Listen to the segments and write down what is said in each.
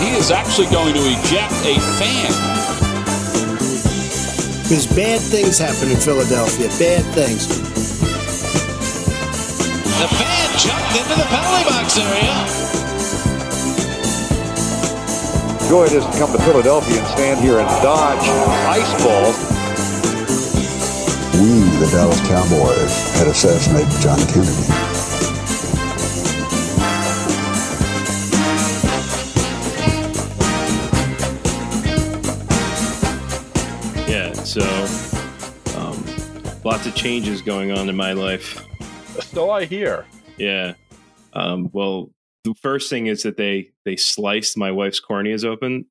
He is actually going to eject a fan. Because bad things happen in Philadelphia. Bad things. The fan jumped into the penalty box area. Joy it is to come to Philadelphia and stand here and dodge ice balls. We, the Dallas Cowboys, had assassinated John Kennedy. So um, lots of changes going on in my life. So I hear. Yeah. Um, well, the first thing is that they they sliced my wife's corneas open,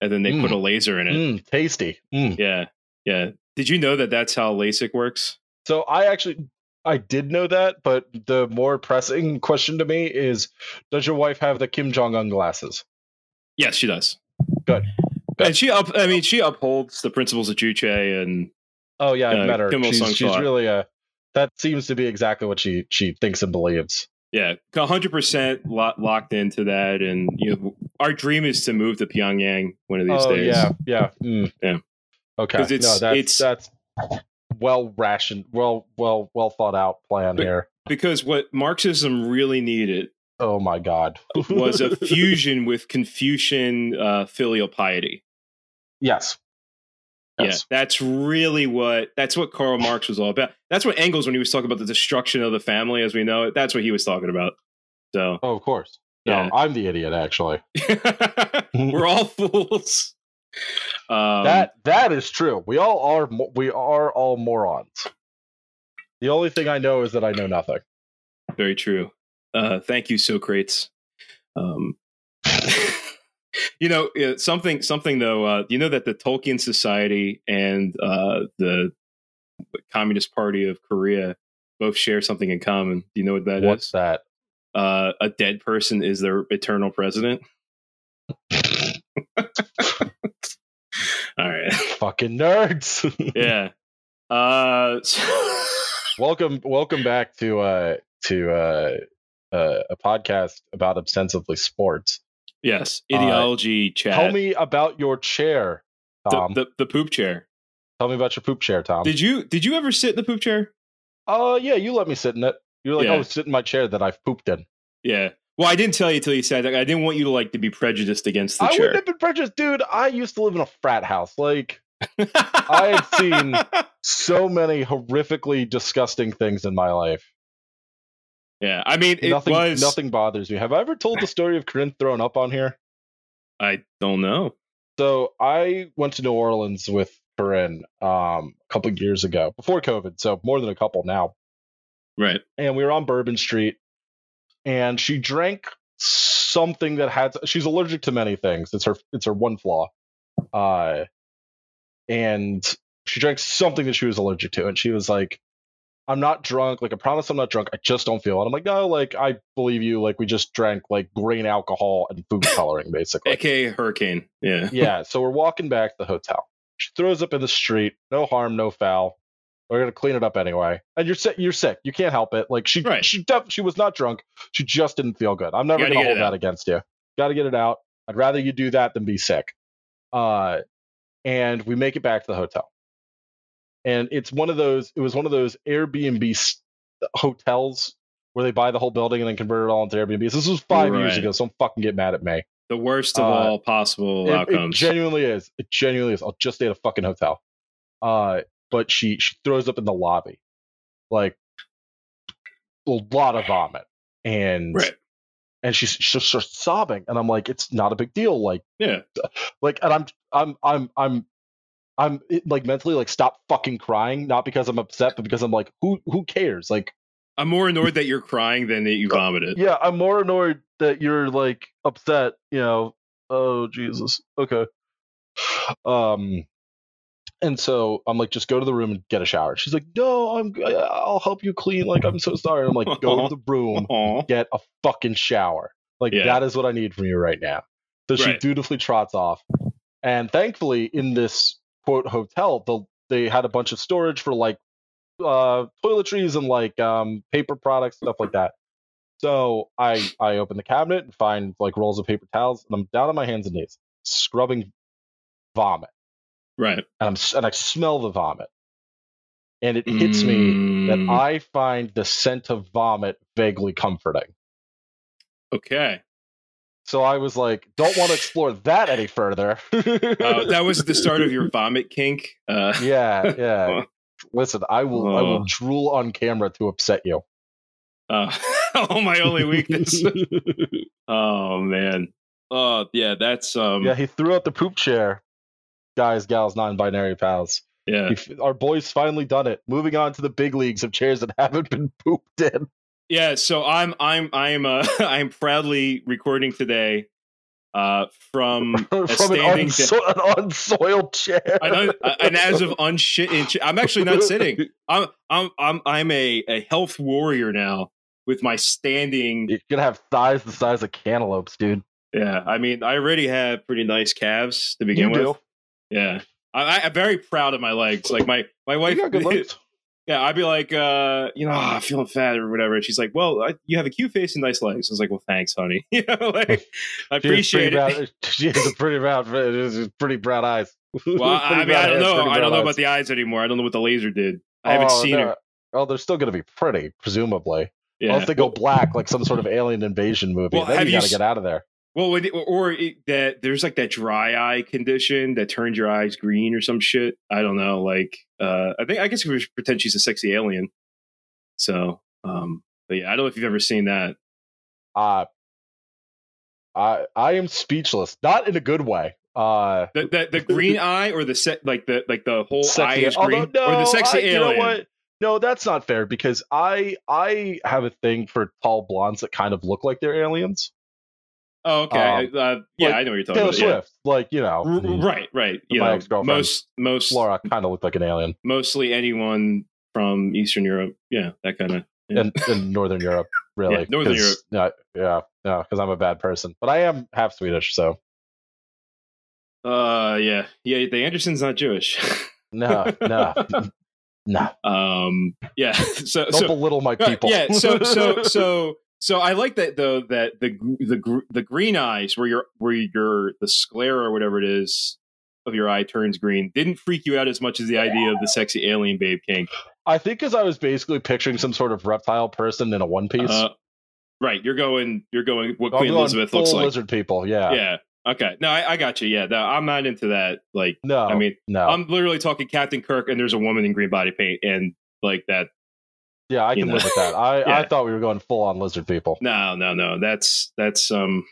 and then they put Mm. a laser in it. Mm, tasty. Mm. Yeah, yeah. Did you know that that's how LASIK works? So I actually I did know that, but the more pressing question to me is does your wife have the Kim Jong Un glasses? Yes, she does. Good. And she up. I mean, she upholds the principles of Juche and Oh yeah, I've Uh, met her. Kim She's, she's really a that seems to be exactly what she she thinks and believes. yeah, hundred percent locked into that. And you know, our dream is to move to Pyongyang one of these oh days. yeah, yeah. mm. Yeah. Okay. it's- no, that's it's- that's well rationed, well well well thought out plan But- here. Because what Marxism really needed Oh my god. was a fusion with Confucian uh, filial piety. Yes. Yes. Yeah, that's really what that's what Karl Marx was all about. That's what Engels, when he was talking about the destruction of the family as we know it, that's what he was talking about. So Oh, of course. No, Yeah. I'm the idiot actually. we're all fools. Um, that that is true. We all are we are all morons. The only thing I know is that I know nothing. very true. Uh, thank you, Socrates. Um, you know uh, something. Something though. Uh, you know that the Tolkien Society and uh, the Communist Party of Korea both share something in common. Do you know what that is? What's that? uh, a dead person is their eternal president. All right. Fucking nerds. Yeah. Uh, welcome welcome back to uh to uh, uh a podcast about ostensibly sports. Yes. Ideology chat. Tell me about your chair, the, Tom. the the poop chair. Tell me about your poop chair, Tom. Did you did you ever sit in the poop chair? uh yeah, you let me sit in it. You're like, Yeah. oh, sit in my chair that I've pooped in. Yeah. Well, I didn't tell you till you said that. I didn't want you to like to be prejudiced against the I chair. wouldn't have been prejudiced, dude. I used to live in a frat house. Like I had seen- so many horrifically disgusting things in my life. Yeah. I mean, it nothing was nothing bothers me. Have I ever told the story of Corinne throwing up on here? I don't know. So I went to New Orleans with Corinne um, a couple years ago, before COVID. So more than a couple now. Right. And we were on Bourbon Street, and she drank something that had. She's allergic to many things. It's her. It's her one flaw. Uh, and she drank something that she was allergic to, and she was like, "I'm not drunk. Like I promise, I'm not drunk. I just don't feel it." I'm like, "No, like I believe you. Like we just drank like grain alcohol and food coloring, basically." AKA hurricane. Yeah. yeah, so we're walking back to the hotel. She throws up in the street. No harm, no foul. We're gonna clean it up anyway. And you're sick. You're sick. You can't help it. Like she, Right. she, def- she was not drunk. She just didn't feel good. I'm never gonna hold that against you. Got to get it out. I'd rather you do that than be sick. Uh, and we make it back to the hotel. And it's one of those. It was one of those Airbnb hotels where they buy the whole building and then convert it all into Airbnbs. This was five years ago, so don't fucking get mad at me. The worst of Uh, all possible It- It, outcomes. genuinely is. It genuinely is. I'll just stay at a fucking hotel. Uh, but she she throws up in the lobby, like a lot of vomit, and right. and she's she just starts sobbing, and I'm like, it's not a big deal, like Yeah. like, and I'm I'm I'm I'm. I'm it, like mentally like stop fucking crying, not because I'm upset, but because I'm like, who who cares? Like, I'm more annoyed that you're crying than that you vomited. yeah, I'm more annoyed that you're like upset, you know. Oh Jesus. Okay. Um and so I'm like, just go to the room and get a shower. She's like, no, I'm I'll help you clean. Like, I'm so sorry. I'm like, go to the room, get a fucking shower. Like, Yeah. that is what I need from you right now. So she dutifully trots off. And thankfully, in this quote hotel, the they had a bunch of storage for like uh toiletries and like um paper products, stuff like that. So I I open the cabinet and find like rolls of paper towels, and I'm down on my hands and knees scrubbing vomit, Right. and I'm and I smell the vomit, and it hits me that Mm, I find the scent of vomit vaguely comforting. Okay. So I was like, don't want to explore that any further. Uh, that was the start of your vomit kink. Uh, yeah, yeah. Listen, I will I will Oh. drool on camera to upset you. uh, oh, my only weakness. oh man. Oh yeah, that's um. yeah, he threw out the poop chair. Guys, gals, non-binary pals. yeah. He our boy's finally done it. Moving on to the big leagues of chairs that haven't been pooped in. Yeah, so I'm I'm I'm uh I'm proudly recording today uh from a From an, standing unso- an unsoiled chair. an, un, an as of unshit ch- I'm actually not sitting. I'm I'm I'm I'm a, a health warrior now with my standing. You're gonna have thighs the size of cantaloupes, dude. Yeah, I mean I already have pretty nice calves to begin You with. do. Yeah. I, I- I'm very proud of my legs. Like my my wife, You got good legs. yeah, I'd be like, uh, you know, "Ah, I'm feeling fat or whatever. And she's like, well, I, you have a cute face and nice legs. I was like, well, thanks, honey. you know, like, I appreciate it. Brown, she has a pretty brown, pretty brown eyes. Well, I, mean, I don't know. I don't know eyes. about the eyes anymore. I don't know what the laser did. I haven't Oh, seen no. her. Oh, they're still gonna be pretty, presumably. Yeah. Unless they go black, like some sort of alien invasion movie. Well, then you you gotta s- get out of there. Well, or it, that there's like that dry eye condition that turns your eyes green or some shit. I don't know. Like, uh, I think I guess we should pretend she's a sexy alien. So, um, but yeah, I don't know if you've ever seen that. Uh I I am speechless. Not in a good way. Uh The the, the green eye or the set like the like the whole eye is green no, or the sexy I, you alien. know what? No, that's not fair because I I have a thing for tall blondes that kind of look like they're aliens. Oh, okay. Um, uh, yeah, like I know what you're talking Taylor about. yeah. Like you know, R- Right, right. You My ex-girlfriend, most most Flora kind of looked like an alien mostly anyone from Eastern Europe. Yeah, that kind of. Yeah. in Northern Europe, really. Yeah, Northern 'cause- Yeah, yeah, yeah, because I'm a bad person, but I am half Swedish, so Uh, yeah, yeah. The Anderson's not Jewish. no, no, no. um, yeah. So Don't so belittle my uh, people. yeah. So so so so I like that though that the the the green eyes where your where your the sclera or whatever it is of your eye turns green didn't freak you out as much as the idea of the sexy alien babe king. I think because I was basically picturing some sort of reptile person in a one piece. Uh, right. You're going. You're going. What I'm Queen going Elizabeth looks like. lizard people. Yeah. Yeah. Okay. No, I, I got you. Yeah. No, I'm not into that. Like, No. I mean, no. I'm literally talking Captain Kirk, and there's a woman in green body paint, and like that. Yeah, I can know. live with that. I, Yeah. I thought we were going full on lizard people. No, no, no. That's that's um.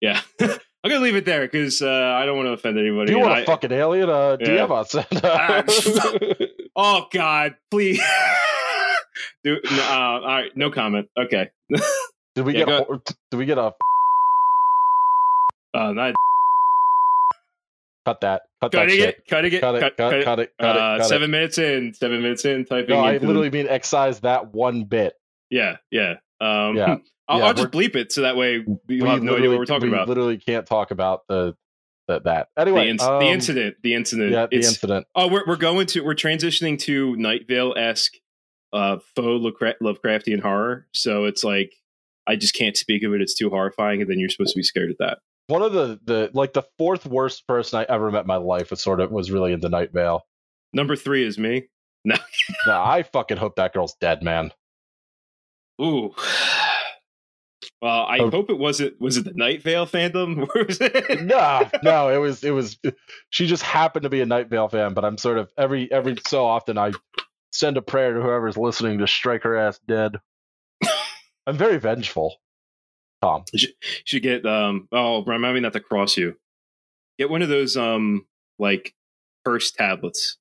Yeah. I'm gonna leave it there because uh, I don't want to offend anybody. Do you want a I- fucking alien? Uh, Yeah. DM us. Oh God, please. Dude, no, uh, all right, no comment. Okay. did we Yeah, get? A, did we get a? Uh, not Cut that. Cut that cutting shit. it. Cutting it. Cut it. cut, Cut, cut it. cut it. Cut uh, it. Cut seven minutes in. Seven minutes in. it. Typing. No, I literally mean excise that one bit. Yeah, yeah. Um, Yeah. I'll, Yeah, I'll just bleep it so that way you'll have no idea what we're talking we about. literally can't talk about the, the that. Anyway, the, inc- um, the incident. The incident. Yeah, the It's- incident. Oh, we're we're going to we're transitioning to Night Vale esque, uh, faux Lovecraftian horror. So it's like I just can't speak of it. It's too horrifying, and then you're supposed to be scared of that. One of the the like the fourth worst person I ever met in my life was sort of was really into Night Vale. Number three is me. No, I fucking hope that girl's dead, man. Ooh. Well, I Oh. hope it wasn't. Was it the Night Vale fandom? Or was it? no, no, it was it was she just happened to be a Night Vale fan, but I'm sort of every every so often I send a prayer to whoever's listening to strike her ass dead. I'm very vengeful. Tom. should get um oh remind me not to cross you get one of those um like curse tablets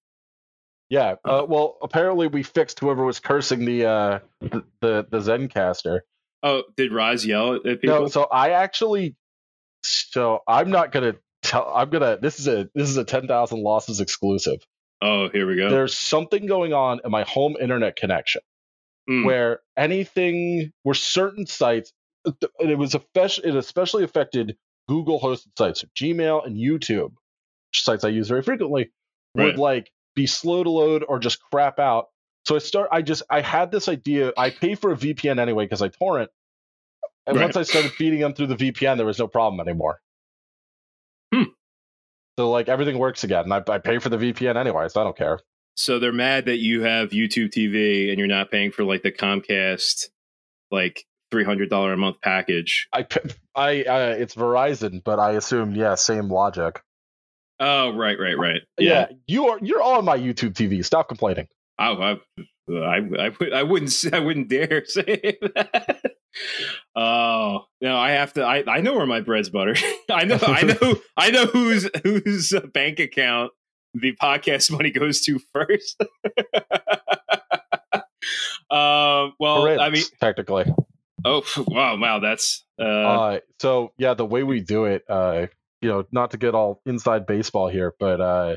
Yeah. Uh, well, apparently we fixed whoever was cursing the uh the the, the Zencastr. oh did Roz yell at, at people No, so I actually so I'm not gonna tell I'm gonna this is a this is a ten thousand losses exclusive. oh here we go There's something going on in my home internet connection Mm. where anything where certain sites and it was especially it especially affected Google hosted sites, so Gmail and YouTube, sites I use very frequently, Right. would like be slow to load or just crap out. So I start I just I had this idea, I pay for a VPN anyway because I torrent, And Right. once I started feeding them through the VPN, there was no problem anymore. Hmm. So like everything works again. I, I pay for the VPN anyway, so I don't care. So they're mad that you have YouTube TV and you're not paying for like the Comcast like three hundred dollar a month package. I I uh, it's Verizon, but I assume yeah, same logic. Oh, right, right, right. Yeah. you are you're on my YouTube TV. Stop complaining. I, I, I, I, I wouldn't, I wouldn't dare say that. Oh no, I have to. I, I know where my bread's buttered. I know, I know, I know whose whose bank account the podcast money goes to first. um. Well, I mean, technically. Oh wow, wow, that's uh, Uh, so yeah, the way we do it, uh, you know, not to get all inside baseball here, but uh,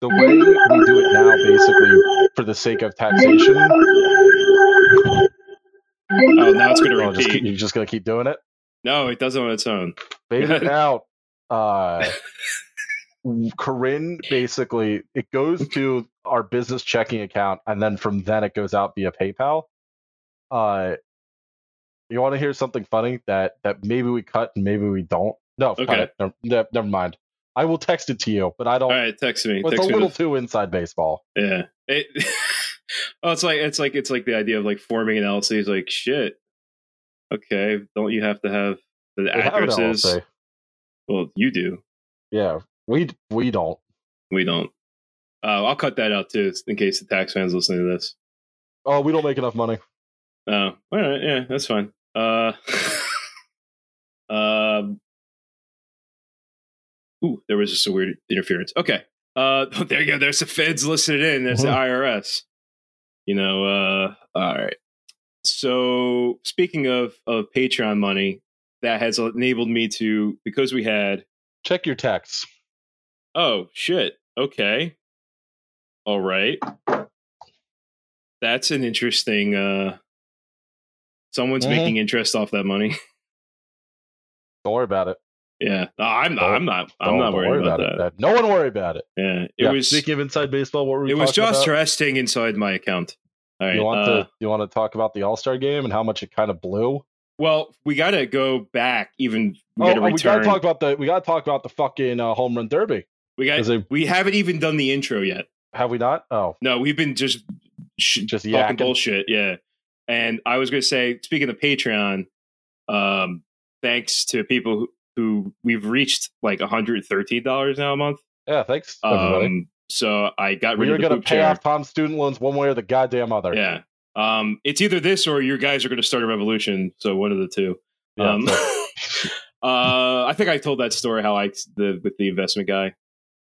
the way we do it now, basically, for the sake of taxation, oh now it's going to oh, just you're just gonna keep doing it. No, it does it on its own. Fade it out. Uh, Corinne basically it goes to our business checking account, and then from then it goes out via PayPal. Uh, you want to hear something funny that that maybe we cut and maybe we don't? No, Okay. Never, ne- never mind. I will text it to you, but I don't. All right, text me. it's text a me little too inside baseball. Yeah. It, oh, it's like it's like it's like the idea of like forming an LLC is like shit. Okay, don't you have to have the We addresses? LLC. Well, you do. Yeah, we we don't. We don't. Uh, I'll cut that out too, in case the tax fans listening to this. Oh, we don't make enough money. Oh, all right, yeah, that's fine. Uh, um, ooh, there was just a weird interference. Okay, uh, there you go. There's the feds listening in. There's the IRS. You know, uh, all right. So speaking of of Patreon money, that has enabled me to because we had Check your texts. Oh shit. Okay. All right. That's an interesting uh someone's Mhm. making interest off that money. Don't worry about it. yeah. No, I'm not I'm not I'm Don't- worried worry about, it. that. No one worry about it. Yeah. It Yeah, was speaking of inside baseball. What were we it was just about? resting inside my account. All right. you want uh, to you want to talk about the All Star game and how much it kind of blew? well, we got to go back even we oh, got to oh, we gotta talk about the we gotta talk about the fucking uh, home run derby. we got it- we haven't even done the intro yet. Have we not? Oh, No, we've been just sh- Just talking yakking. bullshit. Yeah. And I was going to say, speaking of Patreon, um, thanks to people who, who we've reached like $113 now a month. yeah. Thanks, everybody. Um, so I got we rid are of the gonna pay chair. off Tom's student loans one way or the goddamn other. Yeah. Um, it's either this or you guys are going to start a revolution. So one of the two. Yeah, um, uh, I think I told that story how I the with the investment guy.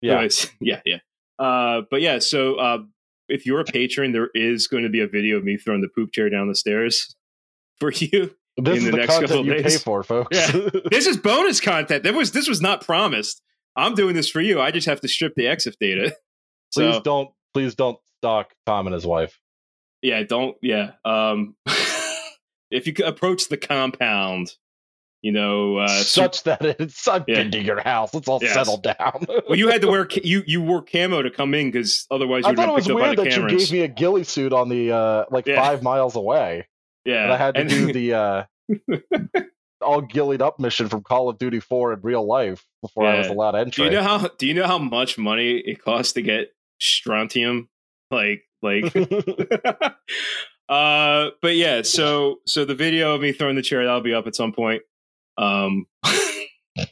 yeah. Anyways, yeah, yeah. Uh, but yeah, so uh, if you're a patron, there is going to be a video of me throwing the poop chair down the stairs for you. This in the the, next couple content of you days. pay for, folks. Yeah. This is bonus content. That was this was not promised. I'm doing this for you. I just have to strip the EXIF data. please don't please don't stalk Tom and his wife. yeah, don't yeah. Um, if you could approach the compound, you know, uh, Such that it's I've Yeah. been to your house. Let's all Yes. settle down. well, you had to wear you you wore camo to come in because otherwise you I thought it was picked up by weird that you gave me a ghillie suit on the uh like Yeah. five miles away. yeah, and I had to And- do the uh all gillied up mission from Call of Duty 4 in real life before I was Yeah. allowed Do entry. you know how do you know how much money it costs to get strontium? Like like uh but yeah, so so the video of me throwing the chair that'll be up at some point. Um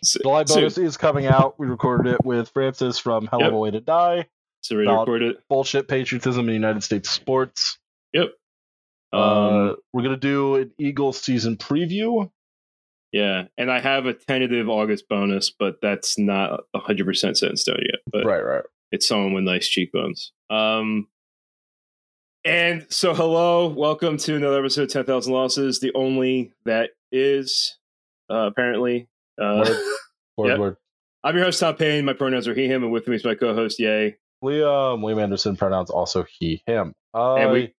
so, July so- bonus is coming out. We recorded it with Francis from Hell of a Way to Die. so we recorded Bullshit patriotism in United States sports. um uh, we're gonna do an Eagles season preview. yeah, and I have a tentative August bonus, but that's not 100% set in stone yet. But right, right. it's someone with nice cheekbones. Um, and so, hello, welcome to another episode of 10,000 Losses, the only that is, uh, apparently. Uh, Word, Yep. word. I'm your host, Tom Payne. My pronouns are he, him, and with me is my co host, Yay. Liam, Liam Anderson pronouns also he, him. Uh, And we-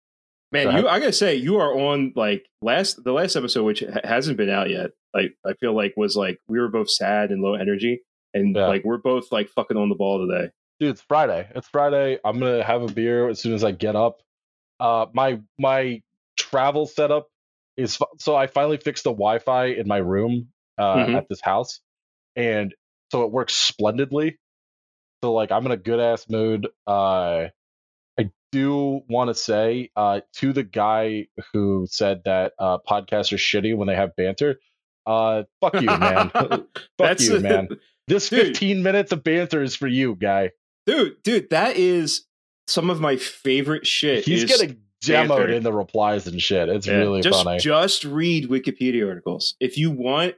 Man, Go you, I gotta say, you are on like last, the last episode, which ha- hasn't been out yet. Like, I feel like was like, we were both sad and low energy. And Yeah. like, we're both like fucking on the ball today. dude, it's Friday. It's Friday. I'm gonna have a beer as soon as I get up. Uh, my my travel setup is so I finally fixed the Wi-Fi in my room uh, Mhm. at this house, and so it works splendidly. So like I'm in a good ass mood. Uh, I do want to say uh, to the guy who said that uh, podcasts are shitty when they have banter. Uh, fuck you, man. fuck That's you, man. This Dude. 15 minutes of banter is for you, guy. dude, dude. That is some of my favorite shit. He's is- getting demoed in the replies and shit. It's Yeah, really just, funny. Just read Wikipedia articles if you want,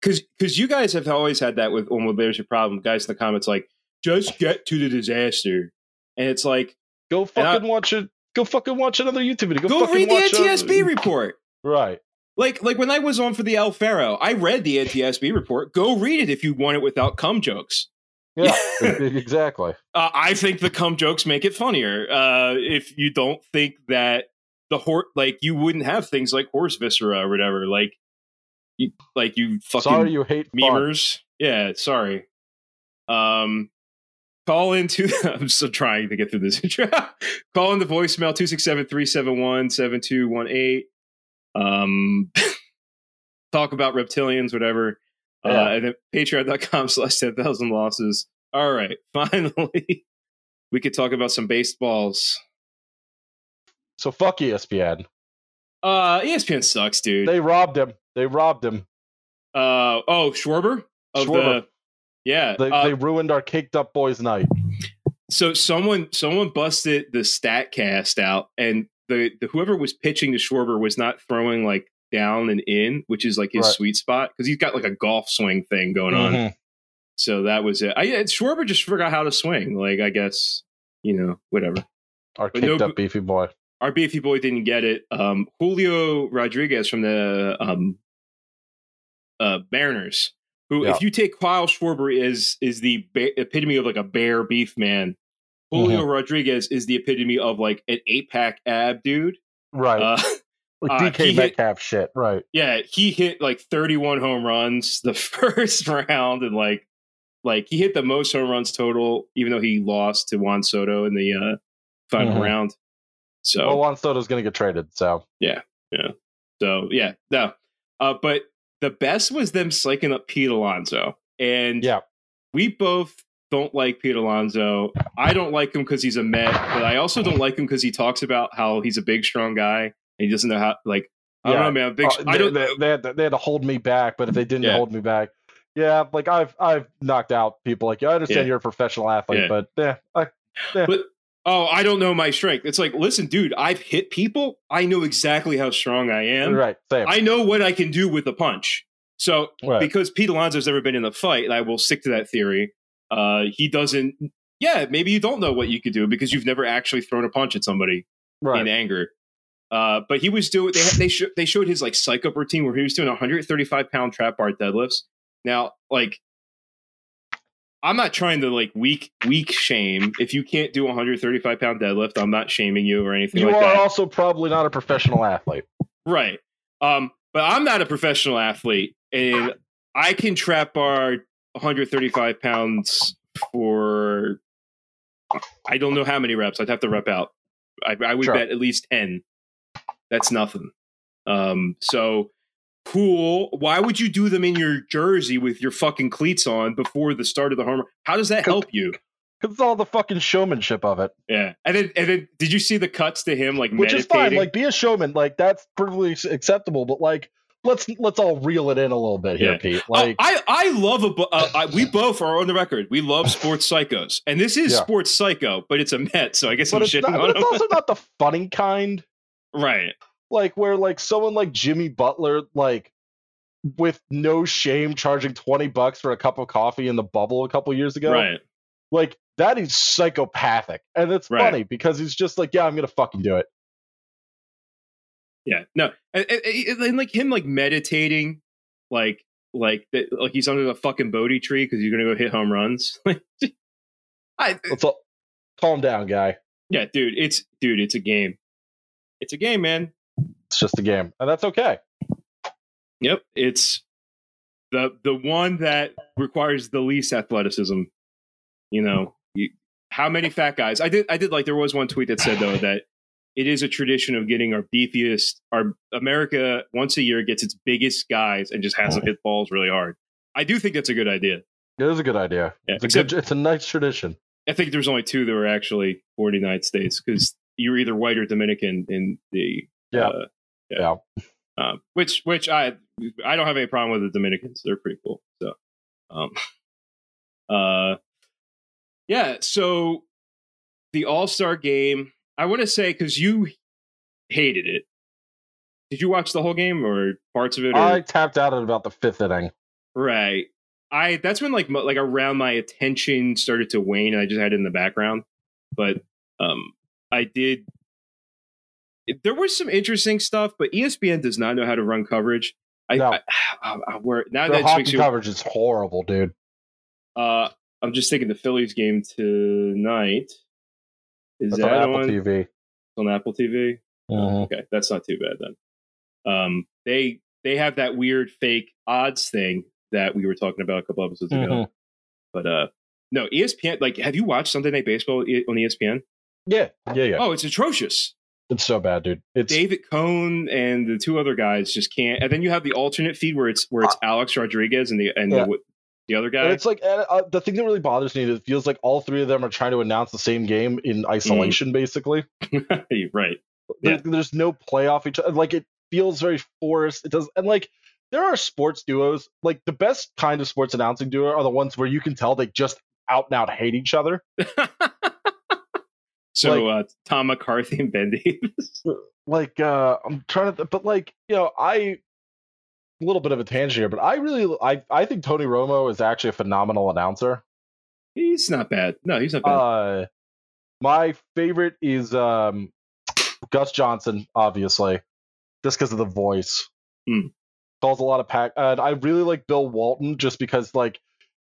because because you guys have always had that with well, there's your problem, guys in the comments like just get to the disaster, and it's like Go And I- fucking watch it. Go fucking watch another YouTube video. Go, go, fucking read the uh, NTSB report. Right. Like like when I was on for the El Faro, I read the NTSB report. Go read it if you want it without cum jokes. Yeah. exactly. Uh, I think the cum jokes make it funnier. Uh, if you don't think that the horse, like you wouldn't have things like horse viscera or whatever, like you, like you fucking Sorry you hate fun. Yeah, sorry. Um, call into. I'm still trying to get through this. call in the voicemail 267-371-7218. Um, talk about reptilians, whatever. Uh, Yeah. and then patreon.com slash 10,000 losses. All right, finally, we could talk about some baseballs. So fuck ESPN. Uh, ESPN sucks, dude. They robbed him. They robbed him. uh, oh, Schwarber of Schwarber. the yeah. They, uh, they ruined our caked up boys' night. so someone someone busted the Statcast out and the, the whoever was pitching to Schwarber was not throwing like down and in which is like his Right. sweet spot because he's got like a golf swing thing going on Mhm. so that was it I, yeah, Schwarber just forgot how to swing like I guess you know whatever Our But caked no- up beefy boy. our beefy boy didn't get it um Julio Rodriguez from the um uh Mariners who Yeah. if you take Kyle Schwarber is is the ba- epitome of like a bear beef man Julio Rodriguez is the epitome of like an eight pack ab dude. Right. Uh, Like uh, DK hit- Metcalf shit. Right. yeah, he hit like 31 home runs the first round, and like like he hit the most home runs total, even though he lost to Juan Soto in the uh, final Mhm. round. So Well, Juan Soto's going to get traded. So yeah, yeah. so yeah, no. Uh, but the best was them psyching up Pete Alonso, and Yeah. we both don't like Pete Alonso. I don't like him because he's a Met, but I also don't like him because he talks about how he's a big, strong guy he doesn't know how. Like I Yeah. don't know, man. Big, Uh, I they, don't. they, they had to, they had to hold me back, but if they didn't Yeah. hold me back, yeah, like I've I've knocked out people. Like yeah, I understand Yeah. you're a professional athlete, but yeah, I, But oh, I don't know my strength. It's like, listen, dude, I've hit people. I know exactly how strong I am. right, same. I know what I can do with a punch. So Right. because Pete Alonso's never been in a fight, and I will stick to that theory. Uh, he doesn't. Yeah, maybe you don't know what you could do because you've never actually thrown a punch at somebody right. in anger. Uh, but he was doing. They had, they sh- they showed his like psych up routine where he was doing 135 pound trap bar deadlifts. Now, like, I'm not trying to like weak weak shame. If you can't do 135 pound deadlift, I'm not shaming you or anything You like are that. also probably not a professional athlete. Right. Um, but I'm not a professional athlete, and I can trap bar 135 pounds for I don't know how many reps. I'd have to rep out. I, I would Sure. bet at least 10. That's nothing. Um, so cool. Why would you do them in your jersey with your fucking cleats on before the start of the home? How does that help you? Because it's all the fucking showmanship of it, Yeah. And then, and then, did you see the cuts to him like which is fine. Like, be a showman. Like, that's perfectly acceptable. But like, let's let's all reel it in a little bit here, Yeah. Pete. Like, I I love a uh, I, we both are on the record. We love sports psychos, and this is Yeah. sports psycho, but it's a Met, so I guess but I'm it's shitting not. on But it's also not the funny kind. Right? like where like someone like Jimmy Butler like with no shame charging 20 bucks for a cup of coffee in the bubble a couple years ago Right. like that is psychopathic and it's Right. funny because he's just like yeah I'm going to fucking do it Yeah. No. And, and- and- like him, like meditating, like like that, like he's under the fucking Bodhi tree because you're gonna go hit home runs. I, let's all calm down guy yeah, dude. It's dude. It's a game. It's a game, man. it's just a game and that's okay Yep. It's the the one that requires the least athleticism. You know, you, how many fat guys? I did. I did like there was one tweet that said though that it is a tradition of getting our beefiest. Our America once a year gets its biggest guys and just has them hit balls really hard. I do think that's a good idea. It is a good idea. Yeah, It's a, except- good, it's a nice tradition. I think there's only two that were actually born in the United States because you're either white or Dominican in the Yeah. uh, Yeah. um, which which I I don't have any problem with the Dominicans. They're pretty cool. So, um, uh, yeah. So the All Star game, I want to say because you hated it. Did you watch the whole game or parts of it? Or? I tapped out at about the fifth inning. Right. I that's when like like around my attention started to wane and I just had it in the background. But um I did there was some interesting stuff, but ESPN does not know how to run coverage. I, No. I, I, I where now The that makes you coverage is horrible, dude. uh I'm just thinking the Phillies game tonight. Is That's that on Apple on, TV. on Apple TV? Mhm. Okay, that's not too bad then. Um, they they have that weird fake odds thing that we were talking about a couple of episodes ago. Mhm. But uh, no, ESPN. Like, have you watched Sunday Night Baseball on ESPN? Yeah, yeah, yeah. Oh, it's atrocious. It's so bad, dude. It's David Cone and the two other guys just can't. And then you have the alternate feed where it's where it's Alex Rodriguez and the and Yeah. the, the other guy. and it's like uh, the thing that really bothers me is it feels like all three of them are trying to announce the same game in isolation, basically. right. There- Yeah. There's no playoff each other. Like it feels very forced. It does, and like there are sports duos. Like the best kind of sports announcing duo are the ones where you can tell they just out and out hate each other. so uh, Tom McCarthy and Ben Davis. Like uh I'm trying to, but like you know, I a little bit of a tangent here, but I really, I I think Tony Romo is actually a phenomenal announcer. He's not bad. No, he's not bad. Uh, my favorite is um, Gus Johnson, obviously, just because of the voice. Hmm. Calls a lot of pack. And I really like Bill Walton just because, like,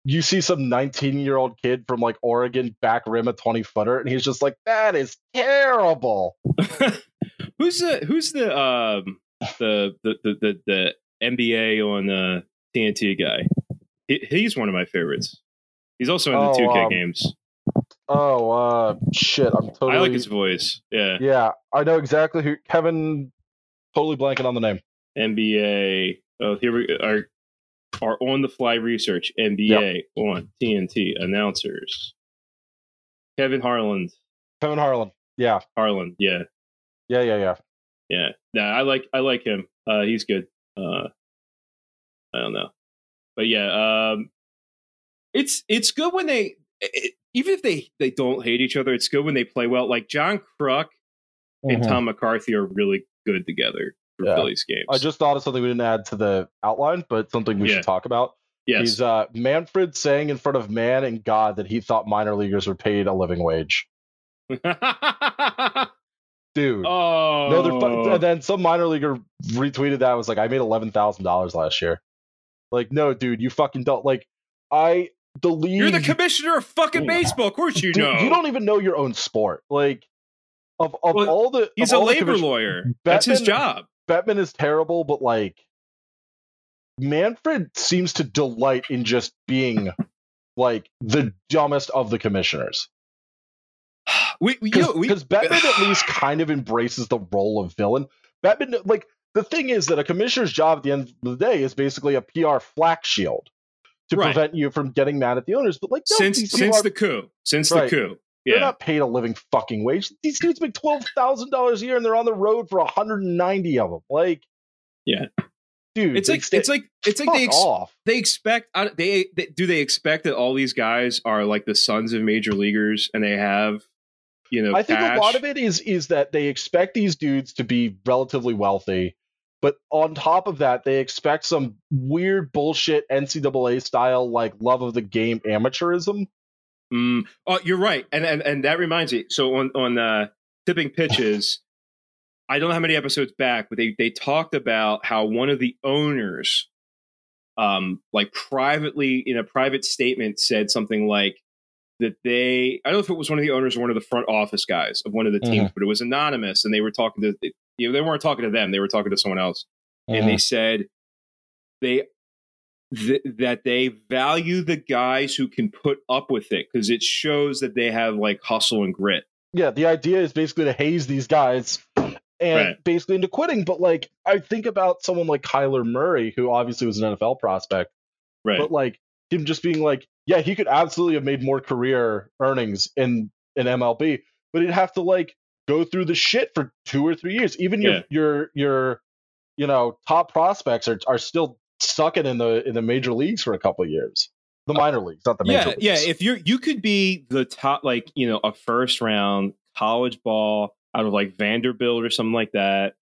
you see some 19 year old kid from like Oregon back rim a 20 footer, and he's just like, that is terrible. who's the who's the um the the the the, NBA on uh, TNT guy? He, he's one of my favorites. He's also in the two K um, games. Oh, uh, shit. I'm totally. I like his voice. Yeah, Yeah, I know exactly who. Kevin, totally blanking on the name. NBA. Oh, here we are. Our on the fly research NBA on TNT announcers. Kevin Harland. Kevin Harlan. Yeah, Harland. Yeah, yeah, yeah, yeah. yeah. Nah, I like I like him. Uh, he's good. Uh, I don't know, but yeah, um, it's it's good when they it, even if they they don't hate each other. It's good when they play well. Like John Kruk and Mhm. Tom McCarthy are really good together for Yeah. Phillies games. I just thought of something we didn't add to the outline, but something we Yeah. should talk about. yes. He's uh, Manfred saying in front of man and God that he thought minor leaguers were paid a living wage. Dude. oh No, they're fu- and then some minor leaguer retweeted that was like, I made eleven thousand dollars last year. Like, no, dude, you fucking don't like I the league You're the commissioner of fucking baseball. Of course you dude, know. you don't even know your own sport. Like of of Well, all the He's a labor commission- lawyer. That's his job. Bettman is terrible, but like Manfred seems to delight in just being like the dumbest of the commissioners. We, we, we Because Bettman at least kind of embraces the role of villain. Batman, like the thing is that a commissioner's job at the end of the day is basically a PR flak shield to Right. prevent you from getting mad at the owners. But like, no, since since are- the coup, since Right. the coup, they're not paid a living fucking wage. These dudes make twelve thousand dollars a year, and they're on the road for hundred and ninety of them. Like, Yeah. dude, it's like stay- it's like it's like they ex- off. they expect they, they do they expect that all these guys are like the sons of major leaguers and they have you know I think cash? a lot of it is is that they expect these dudes to be relatively wealthy, but on top of that, they expect some weird bullshit NCAA style like love of the game amateurism. Mm, oh, you're right, and and and that reminds me. So on on uh, tipping pitches, I don't know how many episodes back, but they they talked about how one of the owners, um, like privately in a private statement, said something like that they. I don't know if it was one of the owners or one of the front office guys of one of the teams, but it was anonymous, and they were talking to you know they weren't talking to them, they were talking to someone else, and they said they th- that they value the guys who can put up with it because it shows that they have like hustle and grit. yeah, the idea is basically to haze these guys and Right. basically into quitting. But like, I think about someone like Kyler Murray, who obviously was an NFL prospect, Right. but like him just being like, yeah, he could absolutely have made more career earnings in in MLB, but he'd have to like go through the shit for two or three years. Even your your your you know top prospects are are still sucking in the in the major leagues for a couple of years. The minor leagues, not the major Uh, yeah, leagues. yeah. If you're, you could be the top, like you know, a first round college ball out of like Vanderbilt or something like that,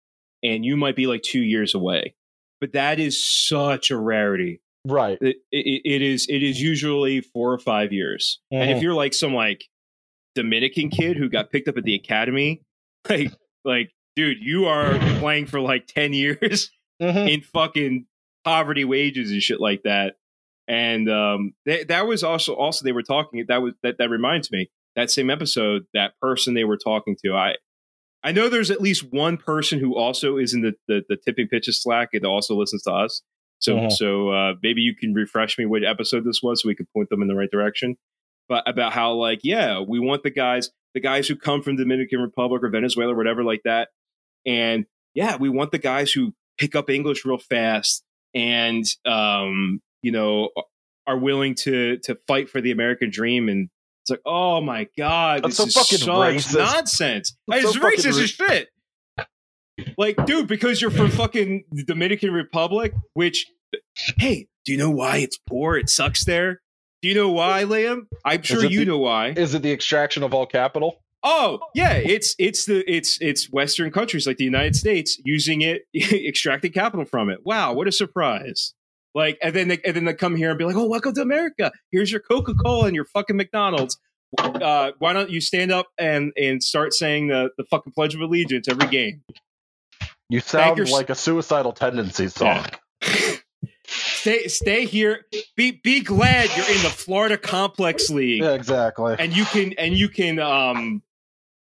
and you might be like two years away. But that is such a rarity. right. It, it, it is. It is usually four or five years. And Mhm. if you're like some like Dominican kid who got picked up at the academy, like like dude, you are playing for like ten years Mhm. in fucking poverty wages and shit like that. And um, that that was also also they were talking. That was that that reminds me that same episode that person they were talking to. I I know there's at least one person who also is in the the, the tipping pitches Slack and also listens to us. So Mhm. so uh, maybe you can refresh me what episode this was so we can point them in the right direction. But about how like yeah we want the guys the guys who come from Dominican Republic or Venezuela or whatever like that, and yeah we want the guys who pick up English real fast and um, you know are willing to to fight for the American dream. And it's like oh my god That's this so is fucking such racist. nonsense. That's it's so racist as shit. Like dude because you're from fucking the Dominican Republic which hey do you know why it's poor? It sucks there. Do you know why Liam? I'm sure you the- know why. Is it the extraction of all capital? Oh yeah, it's it's the it's it's Western countries like the United States using it, extracting capital from it. Wow, what a surprise! Like, and then they, and then they come here and be like, "Oh, welcome to America. Here's your Coca Cola and your fucking McDonald's. Uh, why don't you stand up and and start saying the the fucking Pledge of Allegiance every game?" You sound your like a suicidal tendency song. stay stay here. Be be glad you're in the Florida Complex League, Yeah, exactly. and you can and you can um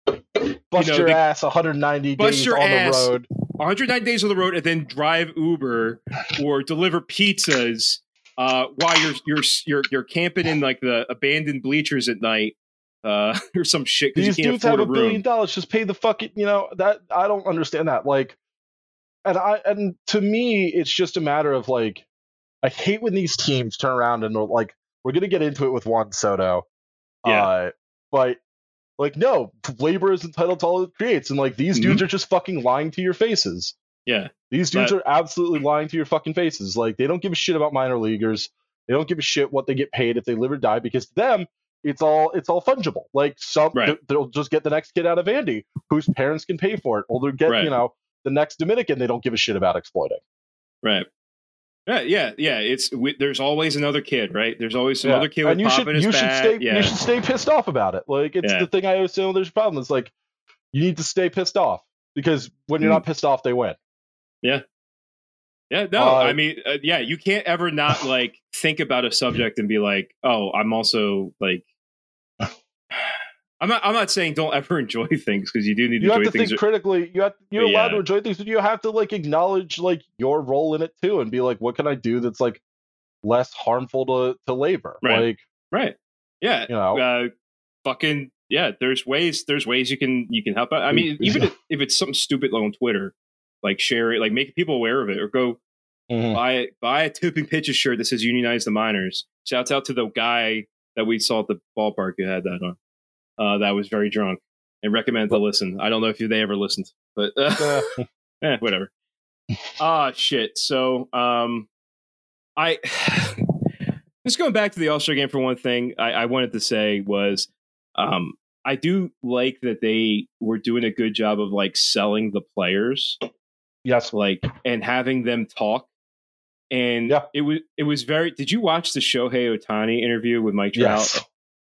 Bust know, your the- ass 190 Bust days on ass. the road. 109 days on the road and then drive Uber or deliver pizzas uh, while you're you're you're you're camping in like the abandoned bleachers at night uh, or some shit because These you can't dudes have a a billion dollars. Just pay the fucking, you know, that I don't understand that. Like, and I, and to me, it's just a matter of like, I hate when these teams turn around and like, we're going to get into it with Juan Soto. Yeah. Uh, but like, no, labor is entitled to all it creates. And like, these dudes mm-hmm. are just fucking lying to your faces. Yeah, These dudes That- are absolutely lying to your fucking faces. Like they don't give a shit about minor leaguers. They don't give a shit what they get paid if they live or die because to them it's all it's all fungible. Like some Right. th- they'll just get the next kid out of Andy whose parents can pay for it, or they'll get Right. you know the next Dominican they don't give a shit about exploiting. right. Yeah, yeah, yeah. It's we, there's always another kid, right? There's always some Yeah. other kid with and you should you should bat. stay yeah, you should stay pissed off about it. Like it's Yeah. the thing I always say when there's a problem. It's like you need to stay pissed off because when you're Mm. not pissed off, they win. Yeah, yeah. No, Uh, I mean, uh, yeah, you can't ever not like think about a subject and be like, oh, I'm also like. I'm not. I'm not saying don't ever enjoy things because you do need to you have enjoy to things. think critically. You have you're allowed yeah. to enjoy things, but you have to like acknowledge like your role in it too, and be like, what can I do that's like less harmful to to labor? Right. Like right? Yeah. you know, Uh, fucking yeah. There's ways. There's ways you can you can help out. I mean, even if, if it's something stupid like on Twitter, like share it, like make people aware of it, or go Mhm. buy buy a tipping pitches shirt that says "Unionize the Miners." Shouts out to the guy that we saw at the ballpark who had that on. Uh, that was very drunk and recommend to listen. I don't know if they ever listened, but uh, eh, whatever. Ah, shit. So, um, I just going back to the All Star game for one thing. I, I wanted to say was, um, I do like that they were doing a good job of like selling the players, yes, like and having them talk. And Yeah. it was it was very. Did you watch the Shohei Ohtani interview with Mike Trout? yes,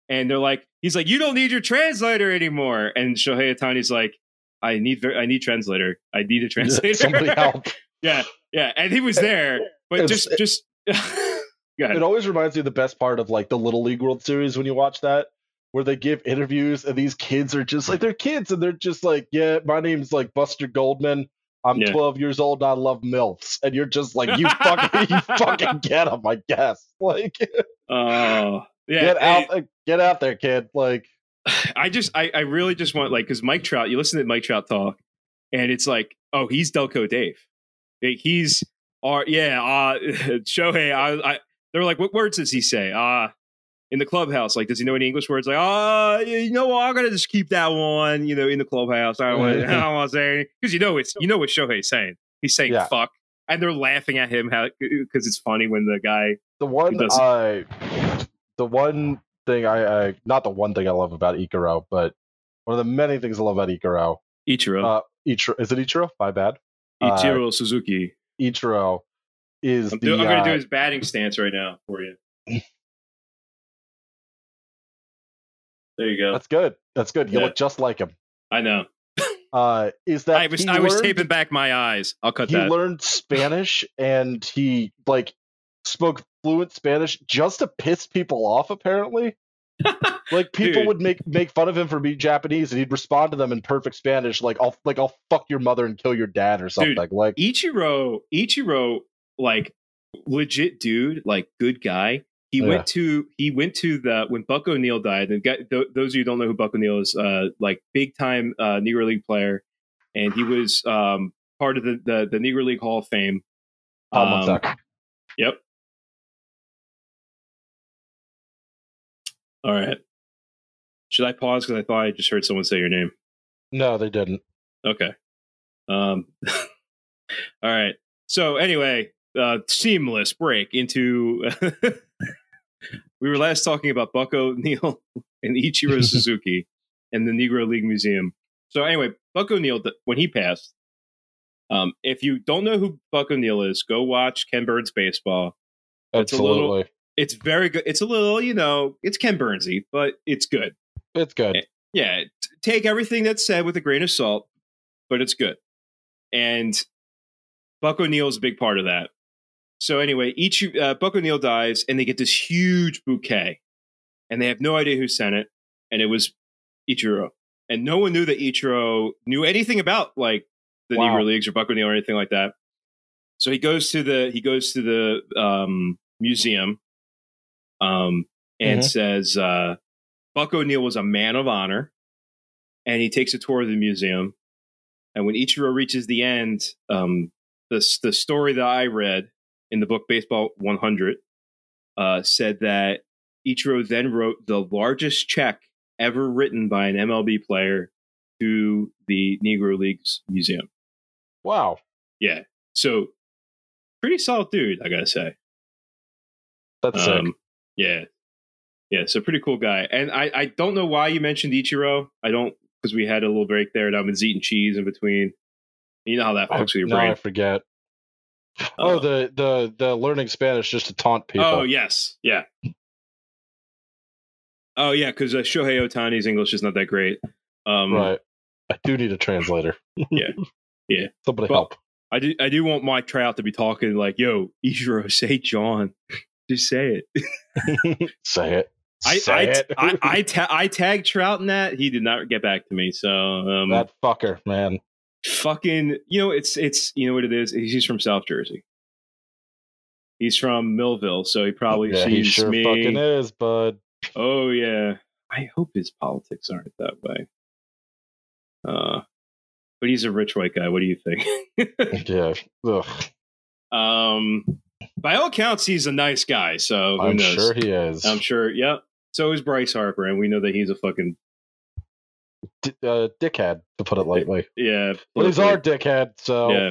and they're like, he's like, you don't need your translator anymore. And Shohei Ohtani's like, I need, I need translator. I need a translator. somebody help. yeah, yeah. And he was there, but just, just. It always reminds me of the best part of like the Little League World Series when you watch that, where they give interviews and these kids are just like they're kids and they're just like, yeah, my name's like Buster Goldman. I'm Yeah. 12 years old. And I love milfs, and you're just like, you fucking, you fucking get them, I guess. Like, Oh, yeah. get out, get out there, kid. Like, I just, I, I really just want like because Mike Trout, you listen to Mike Trout talk, and it's like, oh, he's Delco Dave. Like, He's, our yeah, uh, Shohei. I, I, they're like, what words does he say? Uh in the clubhouse, like, does he know any English words? Like, oh, you know what? I'm gonna just keep that one. You know, in the clubhouse, I don't want, I to say because you know it's, you know what Shohei's saying. He's saying Yeah. fuck, and they're laughing at him how because it's funny when the guy The one I, the one thing I, I, not the one thing I love about Ikaro, but one of the many things I love about Ikaro. Ichiro, Uh, Ichiro, is it Ichiro? My bad. uh, Ichiro Suzuki. Ichiro is I'm, the. do, I'm going uh, to do his batting stance right now for you. There you go. That's good. That's good. You Yeah. look just like him. I know. Uh, is that I was he I was taping back my eyes. I'll cut he that. learned Spanish and he like spoke fluent Spanish just to piss people off. Apparently, like people Dude. would make make fun of him for being Japanese, and he'd respond to them in perfect Spanish, like "I'll like I'll fuck your mother and kill your dad" or something. Like Ichiro, Ichiro, like legit dude, like good guy. He Yeah. went to he went to the when Buck O'Neil died. And guy, th- those of you who don't know who Buck O'Neil is, uh, like big time uh, Negro League player, and he was um, part of the, the the Negro League Hall of Fame. Um. Yep. All right. Should I pause because I thought I just heard someone say your name? No, they didn't. Okay. Um. all right. So anyway, uh, seamless break into. we were last talking about Buck O'Neil and Ichiro Suzuki and the Negro League Museum. So anyway, Buck O'Neil, when he passed, um, if you don't know who Buck O'Neil is, go watch Ken Burns baseball. A Absolutely, little- It's very good. It's a little, you know, it's Ken Burnsy, but it's good. it's good. Eh, yeah, take everything that's said with a grain of salt, but it's good. And Buck O'Neil's a big part of that. So anyway, each uh, Buck O'Neil dies, and they get this huge bouquet, and they have no idea who sent it, and it was Ichiro, and no one knew that Ichiro knew anything about like the Wow. Negro Leagues or Buck O'Neil or anything like that. So he goes to the he goes to the um, museum, um, and Mhm. says uh, Buck O'Neil was a man of honor, and he takes a tour of the museum. And when Ichiro reaches the end, um, the the story that I read in the book Baseball 100 uh, said that Ichiro then wrote the largest check ever written by an MLB player to the Negro Leagues Museum. Wow, Yeah, so pretty solid dude, I gotta say. that's sick. Yeah, yeah. So pretty cool guy. And I, I don't know why you mentioned Ichiro. I don't because we had a little break there, and I've been eating cheese in between. You know how that I, fucks with your no, brain. I forget. oh, Uh, the the the learning Spanish just to taunt people. Oh yes, yeah. Oh yeah, because uh, Shohei Ohtani's English is not that great. Um, right. I do need a translator. Yeah. Yeah. Somebody But- help. I do. I do want Mike Trout to be talking like, "Yo, Ichiro, say John, just say it." Say it. I Say I, it. I, I, ta- I tagged Trout in that. He did not get back to me. So um, that fucker, man. fucking, you know, it's it's you know what it is. He's from South Jersey. He's from Millville, so he probably yeah, he sure me. fucking is, bud. Oh yeah. I hope his politics aren't that way. Uh, but he's a rich white guy. What do you think? Yeah. Ugh. um, by all accounts, he's a nice guy. So who I'm knows? sure he is. I'm sure. Yep. So is Bryce Harper, and we know that he's a fucking D- uh, dickhead, to put it lightly. yeah. But he's our dickhead, so Yeah.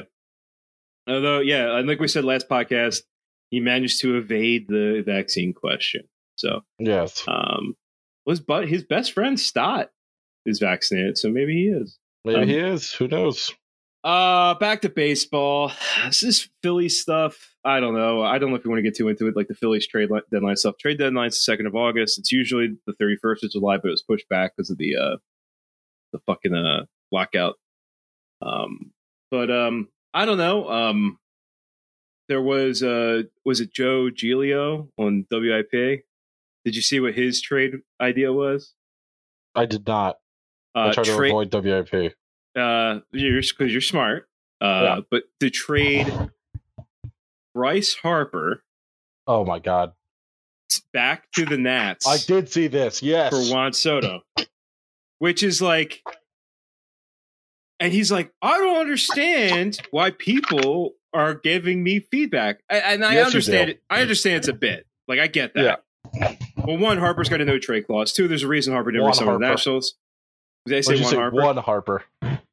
Although, yeah, and like we said last podcast, he managed to evade the vaccine question. So, yes. um, was but his best friend Stott is vaccinated, so maybe he is. Maybe um, he is. Who knows? Uh, back to baseball. This is Philly stuff. I don't know. I don't know if you want to get too into it, like the Phillies trade li- deadline stuff. Trade deadline's the second of August. It's usually the thirty first of July, but it was pushed back because of the uh the fucking uh lockout. Um, but um, I don't know. Um, there was uh, was it Joe Giglio on WIP? Did you see what his trade idea was? I did not. I Uh, try to tra- avoid WIP. Uh, you're because you're smart. Uh, Yeah. but to trade Bryce Harper Oh my god. back to the Nats I did see this. Yes. for Juan Soto. which is like, and he's like, I don't understand why people are giving me feedback, and I Yes, understand it. I understand it's a bit. Like I get that. Well, one, Harper's got a no trade clause. Two, there's a reason Harper didn't resign with the. Nationals. Did I say one say? Harper? One Harper.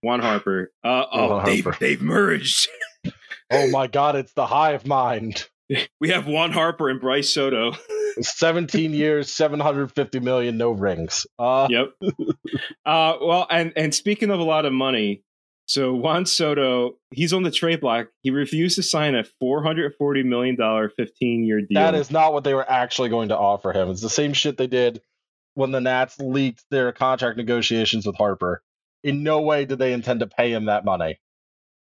One Harper. Uh, oh, One they've, Harper. they've merged. Oh my God! It's the hive mind. We have Juan Harper and Bryce Soto. 17 years, 750 million, no rings. Uh, yep. Uh, well, and and speaking of a lot of money, so Juan Soto, he's on the trade block. He refused to sign a four hundred forty million dollar fifteen year deal. That is not what they were actually going to offer him. It's the same shit they did when the Nats leaked their contract negotiations with Harper. In no way did they intend to pay him that money.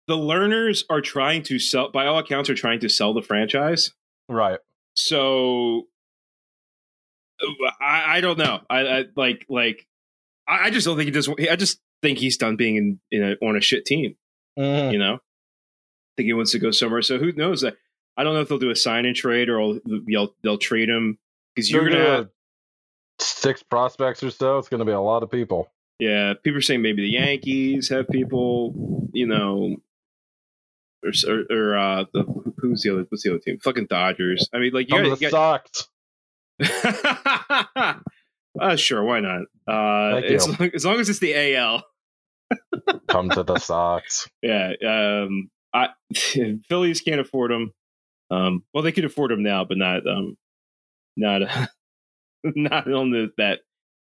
the Lerners are trying to sell. By all accounts, are trying to sell the franchise. Right. So I, I don't know. I, I like like I, I just don't think he does. I just think he's done being in, in a, on a shit team. Mhm. You know, I think he wants to go somewhere. So who knows? I, I don't know if they'll do a sign and trade or they'll they'll trade him because you're gonna. gonna Have, six prospects or so. It's going to be a lot of people. yeah, people are saying maybe the Yankees have people. You know. Or, or, or uh, the, who's the other? What's the other team? Fucking Dodgers. I mean, like you got, the uh, sure, why not? Uh, as, long, as long as it's the AL. Come to the Sox. Yeah, um, I Phillies can't afford them. Um, well, they could afford them now, but not um, not not on the that.